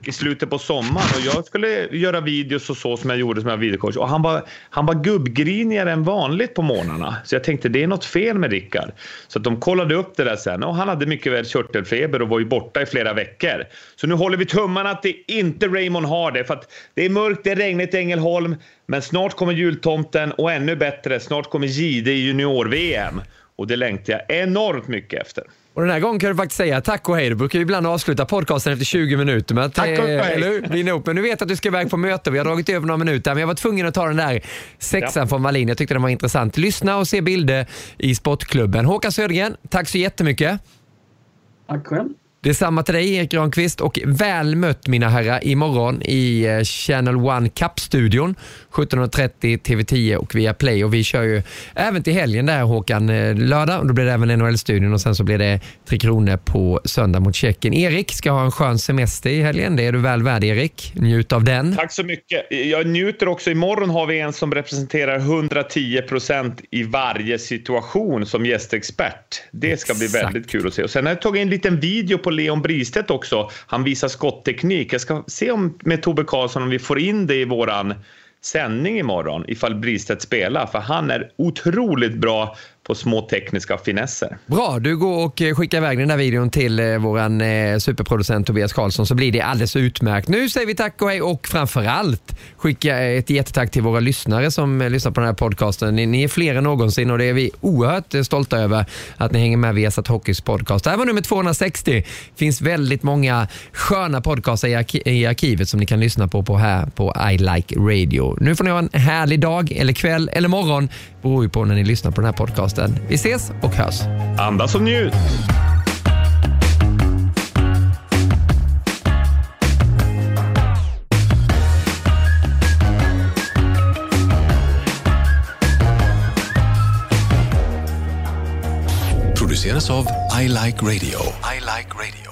i slutet på sommaren och jag skulle göra videos och så som jag gjorde som jag videocoach. Och han var, han var gubbgrinigare än vanligt på morgnarna. Så jag tänkte det är något fel med Rickard. Så att de kollade upp det där sen och han hade mycket väl körtelfeber och var ju borta i flera veckor. Så nu håller vi tummarna att det inte Raymond har det för att det är mörkt det är regnigt i Ängelholm, men snart kommer jultomten och ännu bättre, snart kommer Gide i junior-VM. Och det längtar jag enormt mycket efter. Och den här gången kan du faktiskt säga tack och hej. Du brukar ju ibland avsluta podcasten efter 20 minuter. Men tack och hej. Eller Men nu vet att du ska iväg på möte. Vi har dragit över några minuter, men jag var tvungen att ta den där sexan ja. från Wallin. Jag tyckte den var intressant. Lyssna och se bilder i Sportklubben. Håkan Södergren, tack så jättemycket. Tack själv. Detsamma till dig Erik Granqvist och väl mött mina herrar imorgon i eh, Channel One Cup-studion 17.30 TV10 och via Play och vi kör ju även till helgen där Håkan, eh, lördag och då blir det även NHL-studion och sen så blir det Tre Kronor på söndag mot Tjeckien. Erik ska ha en skön semester i helgen, det är du väl värd Erik. Njut av den. Tack så mycket. Jag njuter också. Imorgon har vi en som representerar 110 procent i varje situation som gästexpert. Det ska bli Exakt. väldigt kul att se. Och sen har jag tagit en liten video på Leon Bristedt också. Han visar skottteknik. Jag ska se om med Tobbe Karlsson om vi får in det i våran sändning imorgon ifall Bristedt spelar. För han är otroligt bra på små tekniska finesser. Bra, du går och eh, skickar iväg den där videon till eh, våran eh, superproducent Tobias Karlsson så blir det alldeles utmärkt. Nu säger vi tack och hej och framförallt skicka ett jättetack till våra lyssnare som lyssnar på den här podcasten. Ni, ni är fler än någonsin och det är vi oerhört stolta över att ni hänger med via Satt Hockeys podcast. Det här var nummer 260. Det finns väldigt många sköna podcaster i, arki- i arkivet som ni kan lyssna på, på här på I Like Radio. Nu får ni ha en härlig dag eller kväll eller morgon beror ju på när ni lyssnar på den här podcasten podcasten. Vi ses och hörs. Andas och njut! produceras av I Like Radio. I like radio.